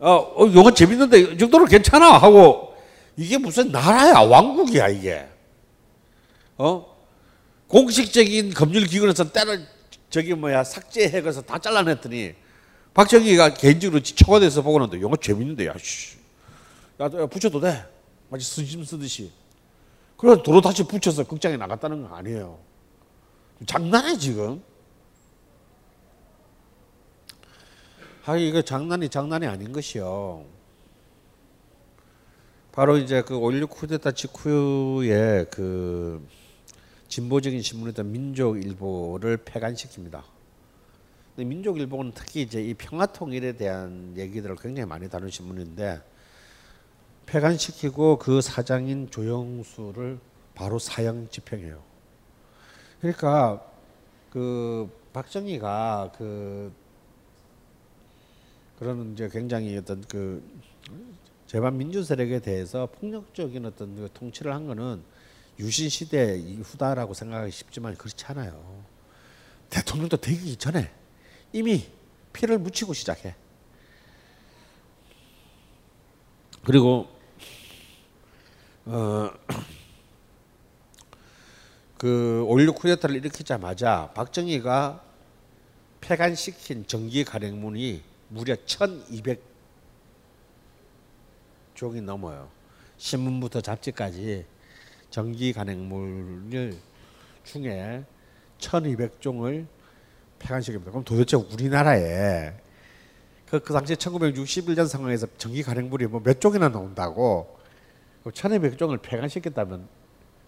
Speaker 4: 어, 어 영화 재밌는데 이 정도로 괜찮아 하고 이게 무슨 나라야 왕국이야 이게. 어 공식적인 법률 기관에서 때를 저기 뭐야 삭제해 그래서 다 잘라냈더니 박정희가 개인적으로 청와대에서 보고 는데 영화 재밌는데 야 씨. 야, 야 붙여도 돼. 마치 스심 쓰듯이. 그래서 도로 다시 붙여서 극장에 나갔다는 거 아니에요. 장난해 지금. 아 이거 장난이 장난이 아닌 것이요. 바로 이제 그5.16 쿠데타 직후에 그 진보적인 신문이었던 민족일보를 폐간시킵니다. 근데 민족일보는 특히 이제 이 평화통일에 대한 얘기들을 굉장히 많이 다룬 신문인데 폐간시키고 그 사장인 조영수를 바로 사형 집행해요. 그러니까 그 박정희가 그 그런 이제 굉장히 어떤 그 제반 민주 세력에 대해서 폭력적인 어떤 그 통치를 한 거는 유신 시대 이후다라고 생각하기 쉽지만 그렇지 않아요. 대통령도 되기 전에 이미 피를 묻히고 시작해. 그리고 어, 그5.16 쿠데타를 일으키자마자 박정희가 폐간시킨 정기 간행문이 무려 1200 종이 넘어요. 신문부터 잡지까지 정기 간행물 중에 1200종을 폐간시킵니다. 그럼 도대체 우리나라에 그, 그 당시 1961년 상황에서 정기 간행물이 뭐 몇 종이나 나온다고 1200종을 폐간시켰다면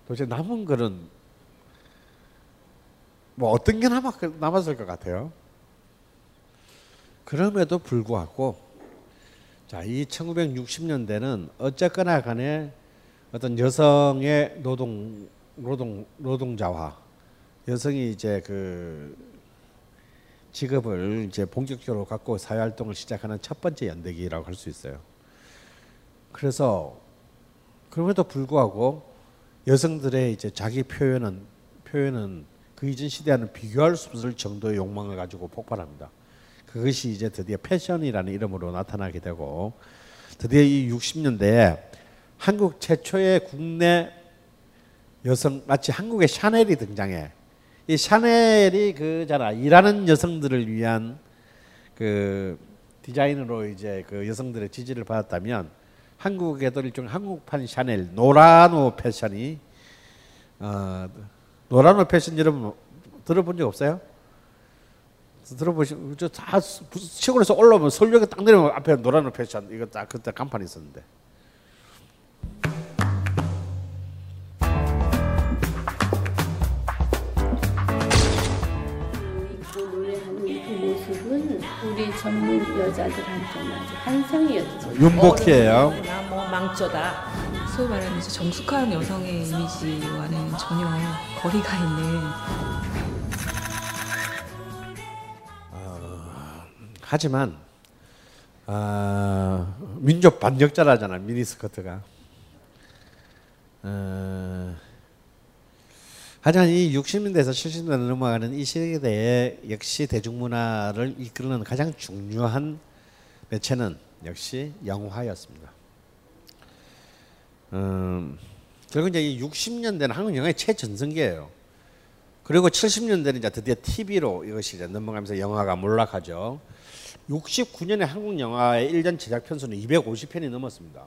Speaker 4: 도대체 남은 거는 뭐 어떤 게 남았, 남았을 것 같아요? 그럼에도 불구하고 자, 이 1960년대는 어쨌거나 간에 어떤 여성의 노동 노동 노동자와 여성이 이제 그 직업을 이제 본격적으로 갖고 사회 활동을 시작하는 첫 번째 연대기라고 할 수 있어요. 그래서 그럼에도 불구하고 여성들의 이제 자기 표현은 표현은 그 이전 시대와는 비교할 수 없을 정도의 욕망을 가지고 폭발합니다. 그것이 이제 드디어 패션이라는 이름으로 나타나게 되고 드디어 이 60년대에 한국 최초의 국내 여성 마치 한국의 샤넬이 등장해. 이 샤넬이 그잖아 일하는 여성들을 위한 그 디자인으로 이제 그 여성들의 지지를 받았다면 한국에도 일종 한국판 샤넬 노라노 패션이 어, 노라노 패션 여러분 들어본 적 없어요? 들어보시면 저다 시골에서 올라오면 서울역에 딱 내려오면 앞에 노란 패션 이거 딱 그때 간판이 있었는데
Speaker 6: 입고 노래하는 그 모습은 우리 젊은 여자들한테는 아주 환상이었죠.
Speaker 4: 윤복희예요.
Speaker 7: 뭐 망조다. 소위 말하는 정숙한 여성의 이미지와는 전혀 거리가 있는
Speaker 4: 하지만 아, 민족 반역자라잖아 미니스커트가. 어, 하지만 이 60년대에서 70년대 넘어가는 이 시대에 역시 대중문화를 이끄는 가장 중요한 매체는 역시 영화였습니다. 음, 결국 이제 이 60년대는 한국 영화의 최전성기예요. 그리고 70년대는 이제 드디어 TV로 이것이 이제 넘어가면서 영화가 몰락하죠. 69년에 한국 영화의 일전 제작 편수는 250편이 넘었습니다.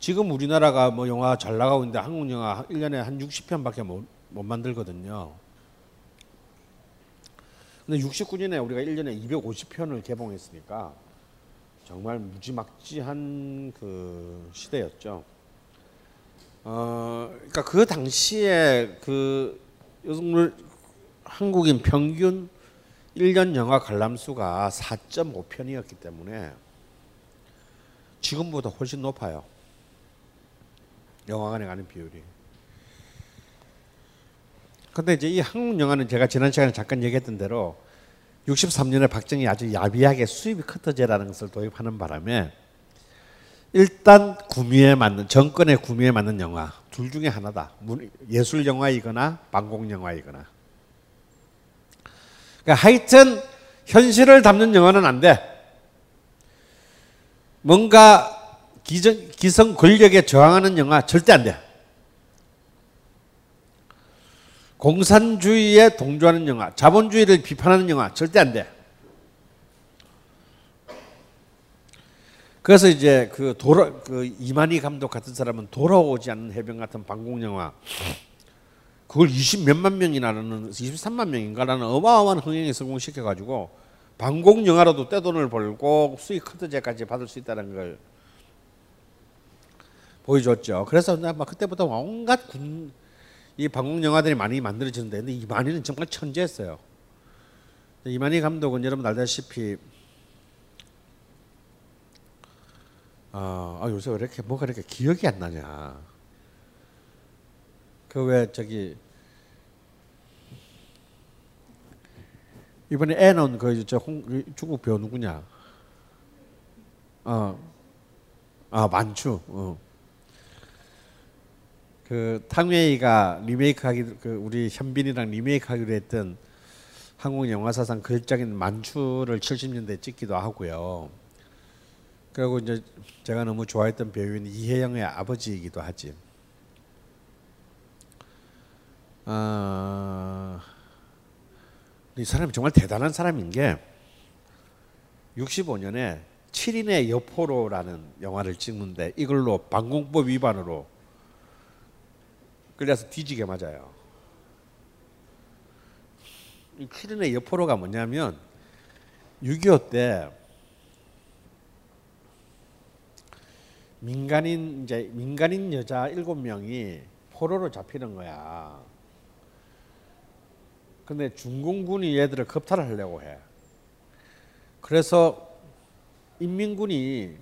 Speaker 4: 지금 우리나라가 뭐 영화 잘 나가고 있는데 한국 영화 1년에 한 60편밖에 못, 못 만들거든요. 근데 69년에 우리가 1년에 250편을 개봉했으니까 정말 무지막지한 그 시대였죠. 어, 그러니까 그 당시에 그 여성들 한국인 평균 1년 영화 관람수가 4.5편이었기 때문에 지금보다 훨씬 높아요. 영화관에 가는 비율이. 근데 이제 이 한국 영화는 제가 지난 시간에 잠깐 얘기했던 대로 63년에 박정희 아주 야비하게 수입이 커터제라는 것을 도입하는 바람에 일단 구미에 맞는 정권의 구미에 맞는 영화 둘 중에 하나다. 예술 영화이거나 방공 영화이거나. 그러니까 하여튼 현실을 담는 영화는 안 돼. 뭔가 기정, 기성 권력에 저항하는 영화 절대 안 돼. 공산주의에 동조하는 영화, 자본주의를 비판하는 영화 절대 안 돼. 그래서 이제 그 돌아 그 이만희 감독 같은 사람은 돌아오지 않는 해병 같은 방공 영화 그걸 20 몇만 명이나는 23만 명인가라는 어마어마한 흥행에 성공시켜 가지고 방공 영화로도 떼돈을 벌고 수익 커트제까지 받을 수 있다는 걸 보여줬죠. 그래서 막 그때부터 온갖 군, 이 방공 영화들이 많이 만들어지는데 근데 이만희는 정말 천재였어요. 이만희 감독은 여러분 알다시피 아, 아 요새 왜 이렇게 뭐가 이렇게 기억이 안 나냐. 그 왜 저기 이번에 애 나온 그저 중국 배우 누구냐? 어, 아 만추. 어. 그 탕웨이가 리메이크하기 그 우리 현빈이랑 리메이크하기로 했던 한국 영화 사상 걸작인 만추를 70년대 찍기도 하고요. 그리고 이제 제가 너무 좋아했던 배우인 이혜영의 아버지이기도 하지. 아, 이 사람이 정말 대단한 사람인 게 65년에 7인의 여포로라는 영화를 찍는데 이걸로 방공법 위반으로 끌려서 뒤지게 맞아요. 이 7인의 여포로가 뭐냐면 6.25 때 민간인 이제 민간인 여자 일곱 명이 포로로 잡히는 거야. 근데 중공군이 얘들을 겁탈을 하려고 해. 그래서 인민군이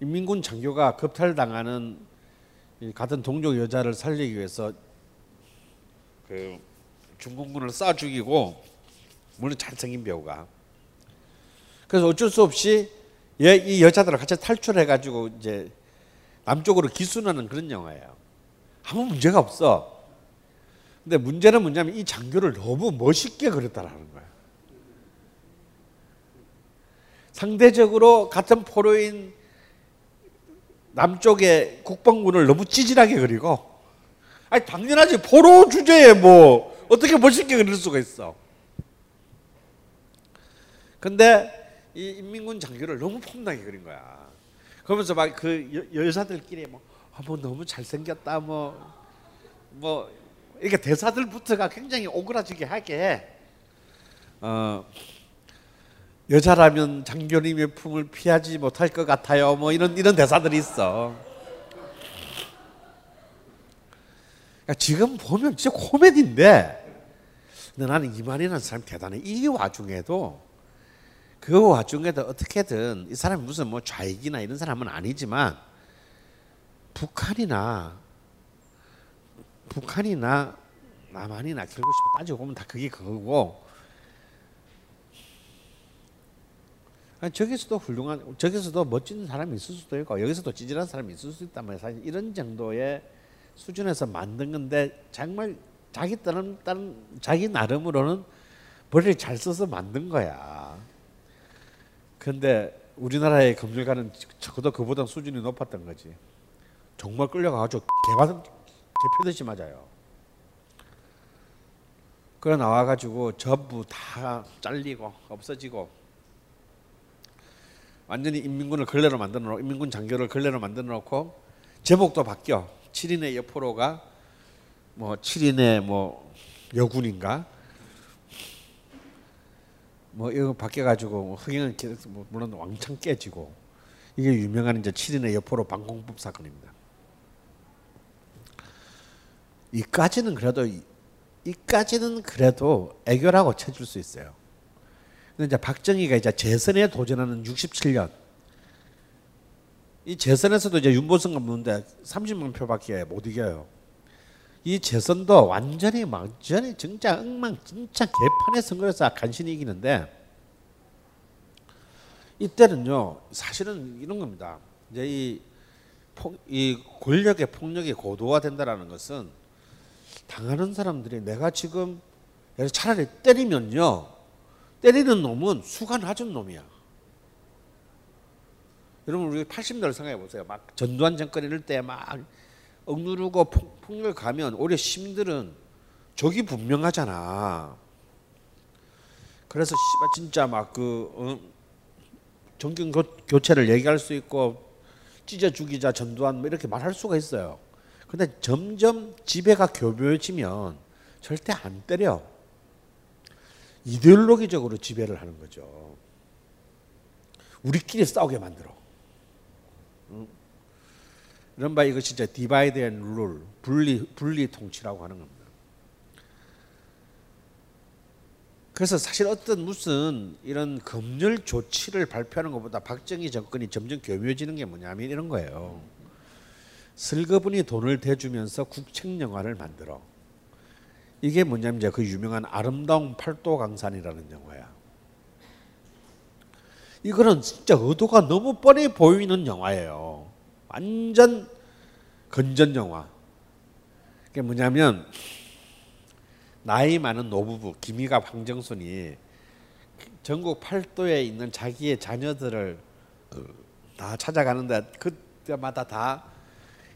Speaker 4: 인민군 장교가 겁탈당하는 같은 동족 여자를 살리기 위해서 그 중공군을 쏴 죽이고 물론 잘생긴 배우가 그래서 어쩔 수 없이 얘, 이 여자들을 같이 탈출해 가지고 이제 남쪽으로 기순하는 그런 영화예요. 아무 문제가 없어. 근데 문제는 뭐냐면 이 장교를 너무 멋있게 그렸다라는 거야. 상대적으로 같은 포로인 남쪽의 국방군을 너무 찌질하게 그리고 아니 당연하지 포로 주제에 뭐 어떻게 멋있게 그릴 수가 있어. 근데 이 인민군 장교를 너무 폼나게 그린 거야. 그러면서 막 그 여자들끼리 뭐, 아, 뭐 너무 잘생겼다 뭐뭐 이렇게 대사들부터가 굉장히 오그라지게 하게 어 여자라면 장교님의 품을 피하지 못할 것 같아요. 뭐 이런 이런 대사들이 있어. 그러니까 지금 보면 진짜 코미디인데, 근데 나는 이만희라는 사람 대단해. 이 와중에도 그 와중에도 어떻게든 이 사람이 무슨 뭐 좌익이나 이런 사람은 아니지만 북한이나 북한이나 남한이나 결국 따지고 보면 다 그게 그거고 저기서도 훌륭한 저기서도 멋진 사람이 있을 수도 있고 여기서도 찌질한 사람이 있을 수 있단 말이야 사실 이런 정도의 수준에서 만든 건데 정말 자기 다른 다른 자기 나름으로는 머리를 잘 써서 만든 거야. 근데 우리나라의 검열가는 적어도 그보다 수준이 높았던 거지. 정말 끌려가가지고 개받은 개표듯이 맞아요. 그래 나와가지고 전부 다 잘리고 없어지고 완전히 인민군을 걸레로 만들어 놓고 인민군 장교를 걸레로 만들어 놓고 제목도 바뀌어 7인의 여포로가 뭐 7인의 뭐 여군인가 뭐 이거 바뀌어 가지고 흥행은 계속 뭐 물론 왕창 깨지고 이게 유명한 이제 7인의 여포로 방공법 사건입니다. 이까지는 그래도 이까지는 그래도 애교라고 쳐줄 수 있어요. 근데 이제 박정희가 이제 재선에 도전하는 67년 이 재선에서도 이제 윤보성과 붙는데 30만 표밖에 못 이겨요. 이 재선도 완전히 완전히 진짜 엉망 진짜 개판의 선거에서 간신히 이기는데 이때는요 사실은 이런 겁니다. 이제 이, 폭, 이 권력의 폭력이 고도화된다라는 것은 당하는 사람들이 내가 지금 차라리 때리면요 때리는 놈은 수가 낮은 놈이야. 여러분 우리 80년대를 생각해 보세요. 막 전두환 정권 이럴 때 막 억누르고 폭력 가면 오히려 시민들은 적이 분명하잖아. 그래서 씨발 진짜 막그 어, 정경 교체를 얘기할 수 있고 찢어 죽이자 전두환 뭐 이렇게 말할 수가 있어요. 근데 점점 지배가 교묘해지면 절대 안 때려. 이데올로기적으로 지배를 하는 거죠. 우리끼리 싸우게 만들어. 응? 이른바 이것이 이제 divide and rule, 분리 분리 통치라고 하는 겁니다. 그래서 사실 어떤 무슨 이런 검열 조치를 발표하는 것보다 박정희 정권이 점점 교묘해지는 게 뭐냐면 이런 거예요. 슬그머니 돈을 대주면서 국책 영화를 만들어. 이게 뭐냐면 이제 그 유명한 아름다운 팔도 강산이라는 영화야. 이거는 진짜 의도가 너무 뻔히 보이는 영화예요. 완전 건전 영화. 그게 뭐냐면 나이 많은 노부부 김희가 황정순이 전국 팔도에 있는 자기의 자녀들을 다 찾아가는데 그때마다 다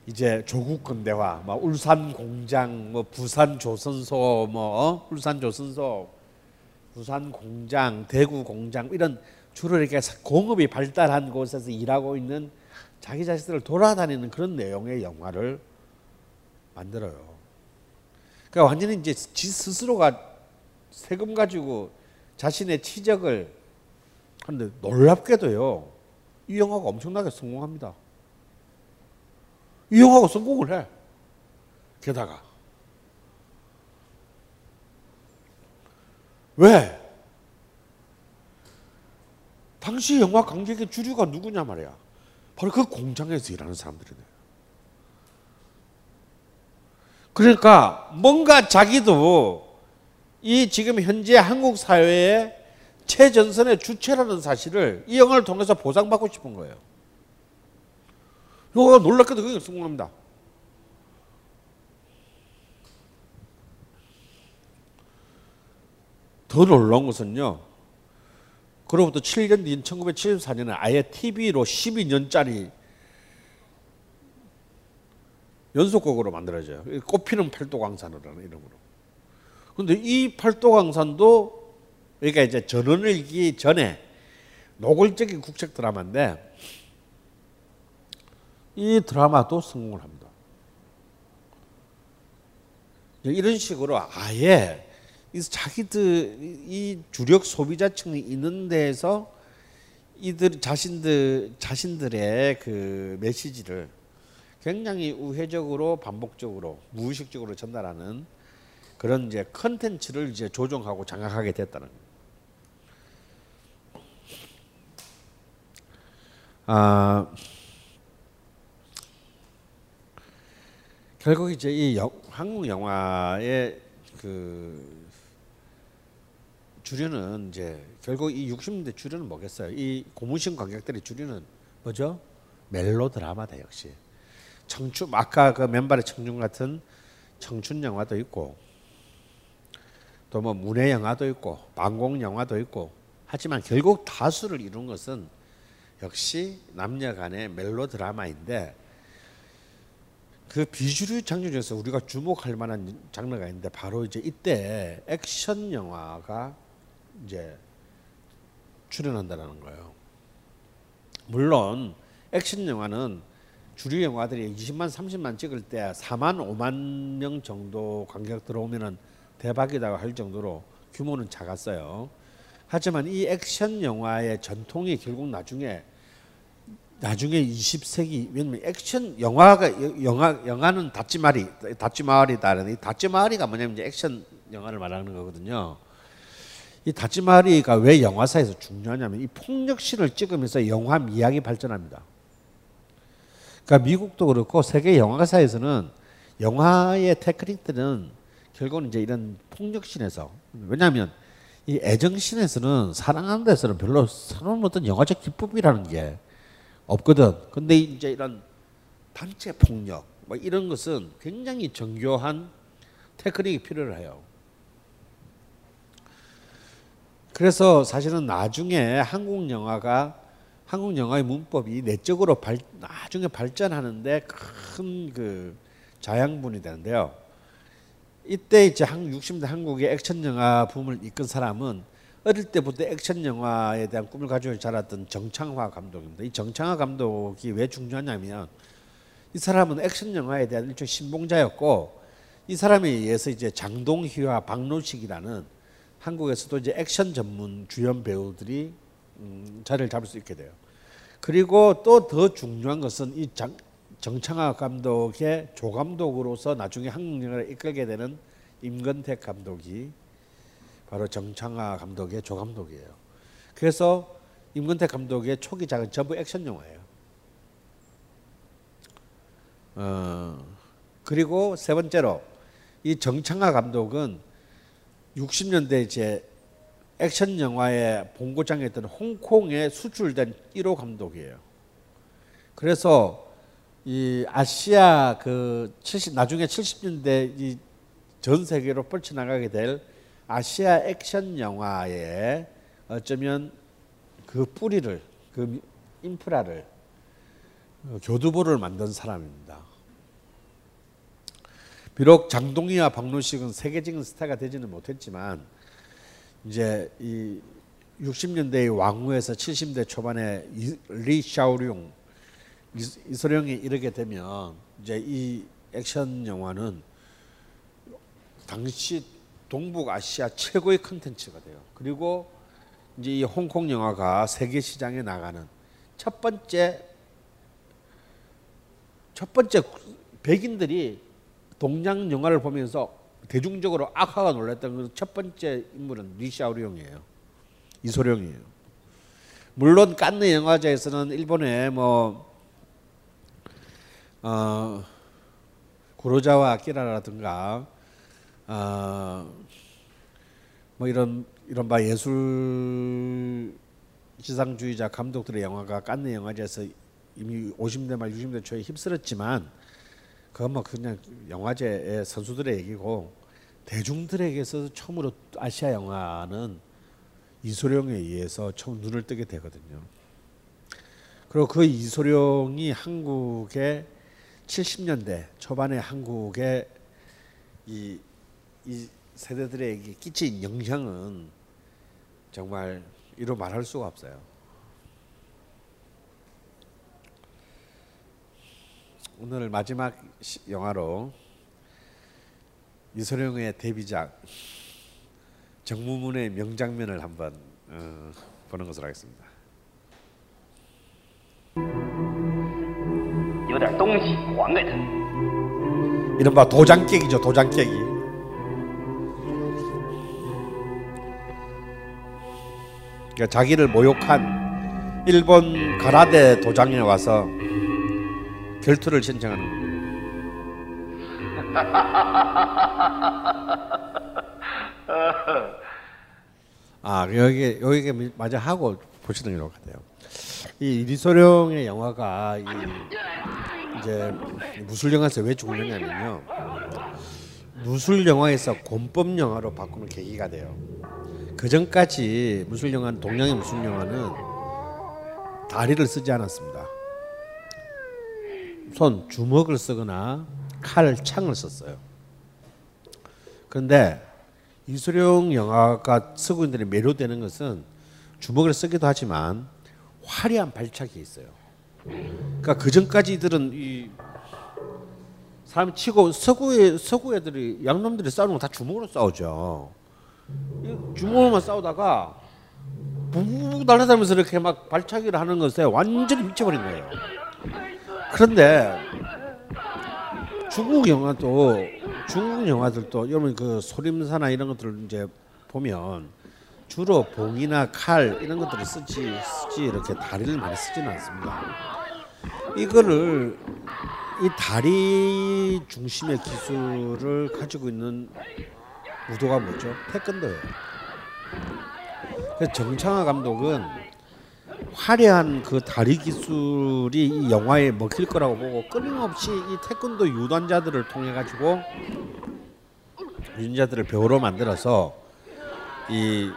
Speaker 4: 이제 조국 근대화, 뭐 울산 공장, 뭐 부산 조선소, 뭐 어? 울산 조선소, 부산 공장, 대구 공장 이런 주로 이렇게 공업이 발달한 곳에서 일하고 있는 자기 자식들을 돌아다니는 그런 내용의 영화를 만들어요. 그러니까 완전히 이제 지 스스로가 세금 가지고 자신의 치적을 하는데 놀랍게도요. 이 영화가 엄청나게 성공합니다. 이 영화가 성공을 해. 게다가 왜? 당시 영화 관객의 주류가 누구냐 말이야. 바로 그 공장에서 일하는 사람들이네. 그러니까 뭔가 자기도 이 지금 현재 한국 사회의 최전선의 주체라는 사실을 이 영화를 통해서 보상받고 싶은 거예요. 영화가 놀랍게도 그게 성공합니다. 더 놀라운 것은요. 그로부터 7년 뒤인 1974년에 아예 TV로 12년짜리 연속곡으로 만들어져요. 꽃피는 팔도광산이라는 이름으로. 근데 이 팔도광산도 그러니까 이제 전원을 일기 전에 노골적인 국책 드라마인데 이 드라마도 성공을 합니다. 이런 식으로 아예 자기들 이 주력 소비자층이 있는 데에서 이들 자신들 자신들의 그 메시지를 굉장히 우회적으로 반복적으로 무의식적으로 전달하는 그런 이제 컨텐츠를 이제 조종하고 장악하게 됐다는 거예요. 아 결국 이제 이 영, 한국 영화의 그 주류는 이제 결국 이 60년대 주류는 뭐겠어요? 이 고무신 관객들의 주류는 뭐죠? 멜로 드라마다 역시. 청춘 아까 그 맨발의 청춘 같은 청춘 영화도 있고 또 뭐 문예 영화도 있고 방공 영화도 있고 하지만 결국 다수를 이룬 것은 역시 남녀 간의 멜로 드라마인데 그 비주류 장르 중에서 우리가 주목할 만한 장르가 있는데 바로 이제 이때 액션 영화가 이제 출연한다라는 거예요. 물론 액션 영화는 주류 영화들이 20만 30만 찍을 때 4만 5만 명 정도 관객 들어오면은 대박이다고 할 정도로 규모는 작았어요. 하지만 이 액션 영화의 전통이 결국 나중에 나중에 20세기 왜냐면 액션 영화가 영화 영화는 다찌마리 다찌마리다라는 이 다찌마리가 뭐냐면 이제 액션 영화를 말하는 거거든요. 이 다찌마리가 왜 영화사에서 중요하냐면 이 폭력신을 찍으면서 영화 미학이 발전합니다. 그러니까 미국도 그렇고 세계 영화사에서는 영화의 테크닉들은 결국은 이제 이런 폭력신에서 왜냐하면 이 애정신에서는 사랑하는 데서는 별로 서는 어떤 영화적 기쁨이라는 게 없거든. 근데 이제 이런 단체 폭력 뭐 이런 것은 굉장히 정교한 테크닉이 필요해요. 그래서 사실은 나중에 한국 영화가 한국 영화의 문법이 내적으로 발, 나중에 발전하는데 큰 그 자양분이 되는데요. 이때 이제 한 60대 한국의 액션 영화 붐을 이끈 사람은 어릴 때부터 액션 영화에 대한 꿈을 가지고 자랐던 정창화 감독입니다. 이 정창화 감독이 왜 중요하냐면 이 사람은 액션 영화에 대한 일종 신봉자였고 이 사람에 의해서 이제 장동희와 박노식이라는 한국에서도 이제 액션 전문 주연 배우들이 음, 자리를 잡을 수 있게 돼요. 그리고 또 더 중요한 것은 이 장, 정창화 감독의 조감독으로서 나중에 한국 영화를 이끌게 되는 임건택 감독이 바로 정창화 감독의 조감독이에요. 그래서 임건택 감독의 초기 작은 전부 액션 영화예요. 어, 그리고 세 번째로 이 정창화 감독은 60년대 이제 액션 영화의 본고장이었던 홍콩에 수출된 1호 감독이에요. 그래서 이 아시아 그 70, 나중에 70년대 이 전 세계로 뻗쳐나가게 될 아시아 액션 영화의 어쩌면 그 뿌리를 그 인프라를 어, 교두보를 만든 사람입니다. 비록 장동희와 박노식은 세계적인 스타가 되지는 못했지만 이제 이 60년대의 왕우에서 70대 초반에 이- 리 샤오룡 이- 이소룡이 이르게 되면 이제 이 액션 영화는 당시 동북 아시아 최고의 컨텐츠가 돼요. 그리고 이제 이 홍콩 영화가 세계 시장에 나가는 첫 번째 첫 번째 백인들이 동양 영화를 보면서 대중적으로 악화가 놀랐던 그첫 번째 인물은 리샤오룡이에요. 이소룡이에요. 물론 깐느 영화제에서는 일본의 뭐 어, 구로자와 아키라라든가 어, 뭐 이런 이런 바 예술 지상주의자 감독들의 영화가 깐느 영화제에서 이미 50대 말 60대 초에 휩쓸었지만 그건 뭐 그냥 영화제의 선수들의 얘기고 대중들에게서 처음으로 아시아 영화는 이소룡에 의해서 처음 눈을 뜨게 되거든요. 그리고 그 이소룡이 한국의 70년대 초반에 한국의 이, 이 세대들에게 끼친 영향은 정말 이루 말할 수가 없어요. 오늘 마지막 시- 영화로 이소룡의 데뷔작 정무문의 명장면을 한번 어, 보는 것으로 하겠습니다.
Speaker 8: 有点东西还给他。
Speaker 4: 이른바 도장 깨기죠, 도장 깨기. 그러니까 자기를 모욕한 일본 가라데 도장에 와서 결투를 신청하는 거예요. 아 여기 여기 마저 하고 보시는 것 같아요. 이 리소룡의 영화가 이 이제 무술 영화에서 왜 죽느냐면요. 무술 영화에서 권법 영화로 바꾸는 계기가 돼요. 그 전까지 무술 영화는 동양의 무술 영화는 다리를 쓰지 않았습니다. 손 주먹을 쓰거나 칼, 창을 썼어요. 그런데 이소룡 영화가 서구인들이 매료되는 것은 주먹을 쓰기도 하지만 화려한 발차기 있어요. 그러니까 그 전까지 이들은 이 사람 치고 서구의 서구 애들이 양놈들이 싸우는 거 다 주먹으로 싸우죠. 이 주먹으로만 싸우다가 붕붕 날아다니면서 이렇게 막 발차기를 하는 것에 완전히 미쳐버린 거예요. 그런데 중국 영화도 중국 영화들도 여러분 그 소림사나 이런 것들을 이제 보면 주로 봉이나 칼 이런 것들을 쓰지 쓰지 이렇게 다리를 많이 쓰지는 않습니다. 이거를 이 다리 중심의 기술을 가지고 있는 무도가 뭐죠? 태권도예요. 그래서 정창화 감독은 화려한 그 다리 기술이 이 영화에 먹힐 거라고 보고 끊임없이 이 태권도 유단자들을 통해 가지고 유단자들을 배우로 만들어서 이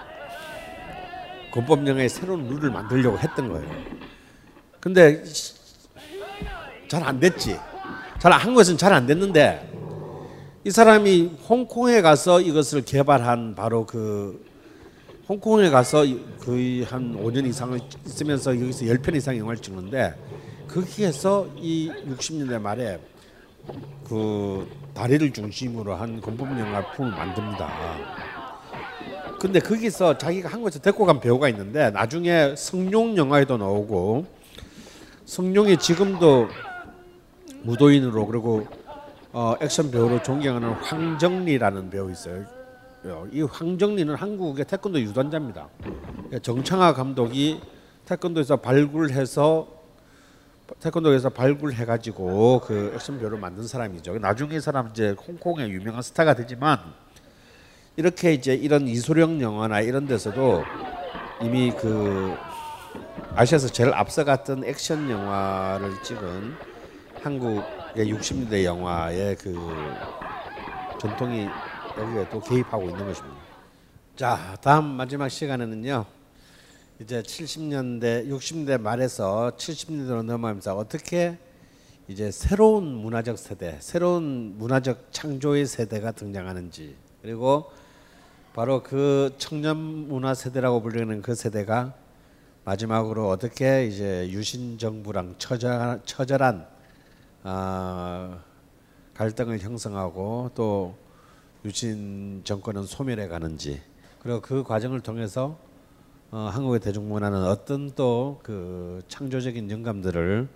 Speaker 4: 권법 영화의 새로운 룰을 만들려고 했던 거예요. 근데 잘 안 됐지. 잘 한국에서는 잘 안 됐는데 이 사람이 홍콩에 가서 이것을 개발한 바로 그 홍콩에 가서 거의 한 5년 이상을 있으면서 여기서 10편 이상 영화를 찍는데 거기에서 이 60년대 말에 그 다리를 중심으로 한 공법 영화품을 만듭니다. 근데 거기서 자기가 한국에서 데리고 간 배우가 있는데 나중에 성룡 영화에도 나오고 성룡이 지금도 무도인으로 그리고 어, 액션 배우로 존경하는 황정리라는 배우 있어요. 어, 이 황정리는 한국의 태권도 유단자입니다. 그러니까 정창하 감독이 태권도에서 발굴해서 태권도에서 발굴해가지고 그 액션 배우를 만든 사람이죠. 나중에 이 사람 이제 홍콩의 유명한 스타가 되지만 이렇게 이제 이런 이소룡 영화나 이런 데서도 이미 그 아시아에서 제일 앞서갔던 액션 영화를 찍은 한국의 60년대 영화의 그 전통이 여기에 또 개입하고 있는 것입니다. 자, 다음 마지막 시간에는요. 이제 70년대, 60년대 말에서 70년대로 넘어가면서 어떻게 이제 새로운 문화적 세대, 새로운 문화적 창조의 세대가 등장하는지 그리고 바로 그 청년 문화 세대라고 불리는 그 세대가 마지막으로 어떻게 이제 유신 정부랑 처절, 처절한 아, 갈등을 형성하고 또 유신 정권은 소멸해 가는지 그리고 그 과정을 통해서 어, 한국의 대중문화는 어떤 또 그 창조적인 영감들을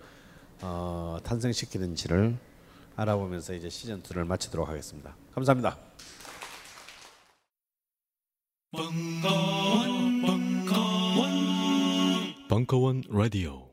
Speaker 4: 어, 탄생시키는지를 알아보면서 이제 시즌 2를 마치도록 하겠습니다. 감사합니다.
Speaker 9: 벙커원, 벙커원, 벙커원 라디오.